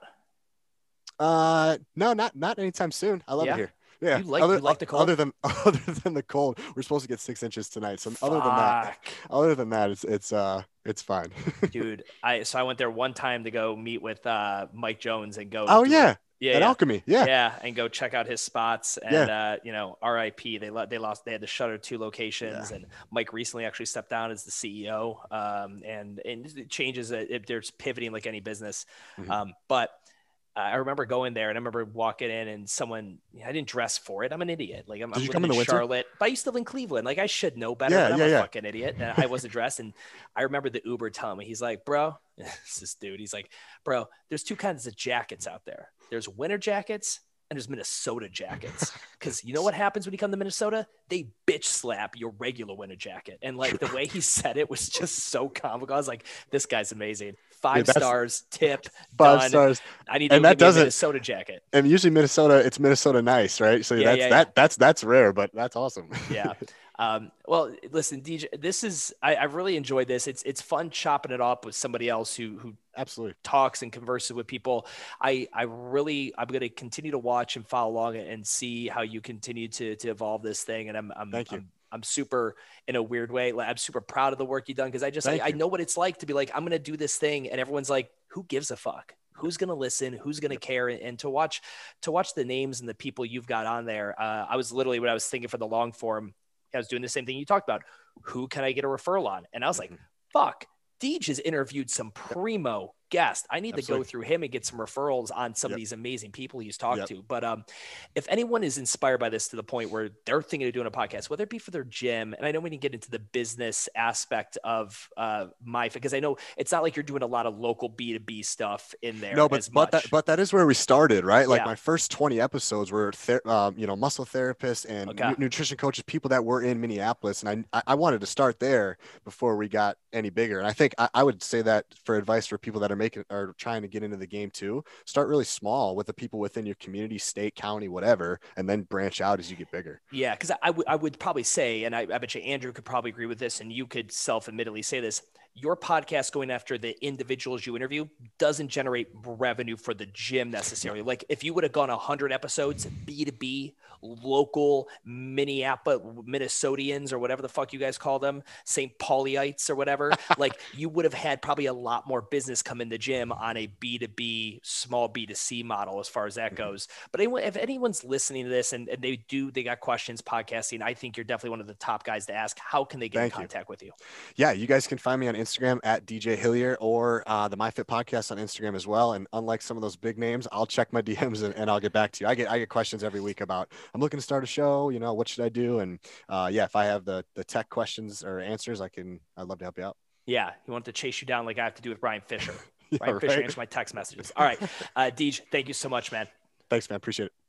C: Uh, no, not not anytime soon. I love
B: Yeah?
C: it here. Yeah.
B: You like-
C: other,
B: you like the cold?
C: Other than [laughs] other than the cold, we're supposed to get six inches tonight. So other than that, other than that, it's it's uh it's fine. [laughs]
B: dude. I so I went there one time to go meet with uh, Mike Jones and go.
C: oh yeah,
B: yeah,
C: at
B: yeah.
C: Alchemy. Yeah.
B: Yeah, and go check out his spots. And uh, you know, RIP. They let they lost. They had to shutter two locations. And Mike recently actually stepped down as the CEO. Um, and and it changes. It, there's pivoting like any business.
C: Mhm.
B: Um, but I remember going there, and I remember walking in, and someone. I didn't dress for it. I'm an idiot. Like I'm,
C: Did
B: I'm
C: you
B: living
C: come in
B: in
C: winter?
B: Charlotte, but I used to live in Cleveland. Like I should know better.
C: Yeah,
B: but I'm
C: yeah,
B: a
C: yeah.
B: fucking idiot. And I wasn't dressed. And I remember the Uber telling me, he's like, bro, [laughs] this dude. He's like, bro, there's two kinds of jackets out there. There's winter jackets and there's Minnesota jackets. [laughs] Because you know what happens when you come to Minnesota? They bitch slap your regular winter jacket. And like the way he said it was just so comical. I was like, this guy's amazing. Five stars, tip, [laughs]
C: Five
B: done.
C: stars.
B: I need to
C: And that
B: get me a
C: doesn't-
B: Minnesota jacket.
C: And usually Minnesota, it's Minnesota nice, right? So
B: Yeah,
C: that's
B: yeah,
C: that that's that's rare, but that's awesome. [laughs]
B: yeah. Um, well, listen, DJ, this is I, I've really enjoyed this. It's it's fun chopping it up with somebody else who who
C: Absolutely.
B: talks and converses with people. I I really I'm going to continue to watch and follow along and see how you continue to to evolve this thing. And I'm I'm
C: Thank you.
B: I'm, I'm super in a weird way. Like, I'm super proud of the work you've done because I just I, I know what it's like to be like I'm going to do this thing and everyone's like, who gives a fuck? Who's going to listen? Who's going to care? And, and to watch to watch the names and the people you've got on there. Uh, I was literally when I was thinking for the long form, I was doing the same thing you talked about. Who can I get a referral on? And I was like,
C: Mhm.
B: fuck. Deej has interviewed some primo guest. I need to go through him and get some referrals on some
C: Yep.
B: of these amazing people he's talked
C: Yep.
B: to. But um, if anyone is inspired by this to the point where they're thinking of doing a podcast, whether it be for their gym, and I know we didn't get into the business aspect of uh, my because I know it's not like you're doing a lot of local B two B stuff in there.
C: No, but but that but that is where we started, right? Like
B: Yeah.
C: my first 20 episodes were ther- um, you know, muscle therapists and
B: Okay.
C: nu- nutrition coaches, people that were in Minneapolis. And I, I I wanted to start there before we got any bigger. And I think I, I would say that for advice for people that are making or trying to get into the game too, start really small with the people within your community, state, county, whatever, and then branch out as you get bigger.
B: Yeah, because I would would probably say, and I, I bet you Andrew could probably agree with this, and you could self-admittedly say this your podcast going after the individuals you interview doesn't generate revenue for the gym necessarily. Like if you would have gone 100 episodes B2B, local Minneapolis, Minnesotians or whatever the fuck you guys call them, St. Pauliites or whatever, [laughs] like you would have had probably a lot more business come in the gym on a B2B, small B2C model as far as that mm-hmm. goes. But anyway, if anyone's listening to this and, and, they do, they got questions podcasting, I think you're definitely one of the top guys to ask. How can they get Thank in contact
C: you.
B: with you?
C: Yeah, you guys can find me on Instagram at DJ Hillier or uh, the MyFit podcast on Instagram as well. And unlike some of those big names, I'll check my DMs and, and, I'll get back to you. I get I get questions every week about I'm looking to start a show. You know, what should I do? And uh, yeah, if I have the the tech questions or answers, I can. I'd love to help you out.
B: Yeah, he wanted to chase you down like I have to do with Brian Fisher. [laughs] yeah, Ryan Fisher answers my text messages. All right, uh, Deej, thank you so much, man.
C: Thanks, man. Appreciate it.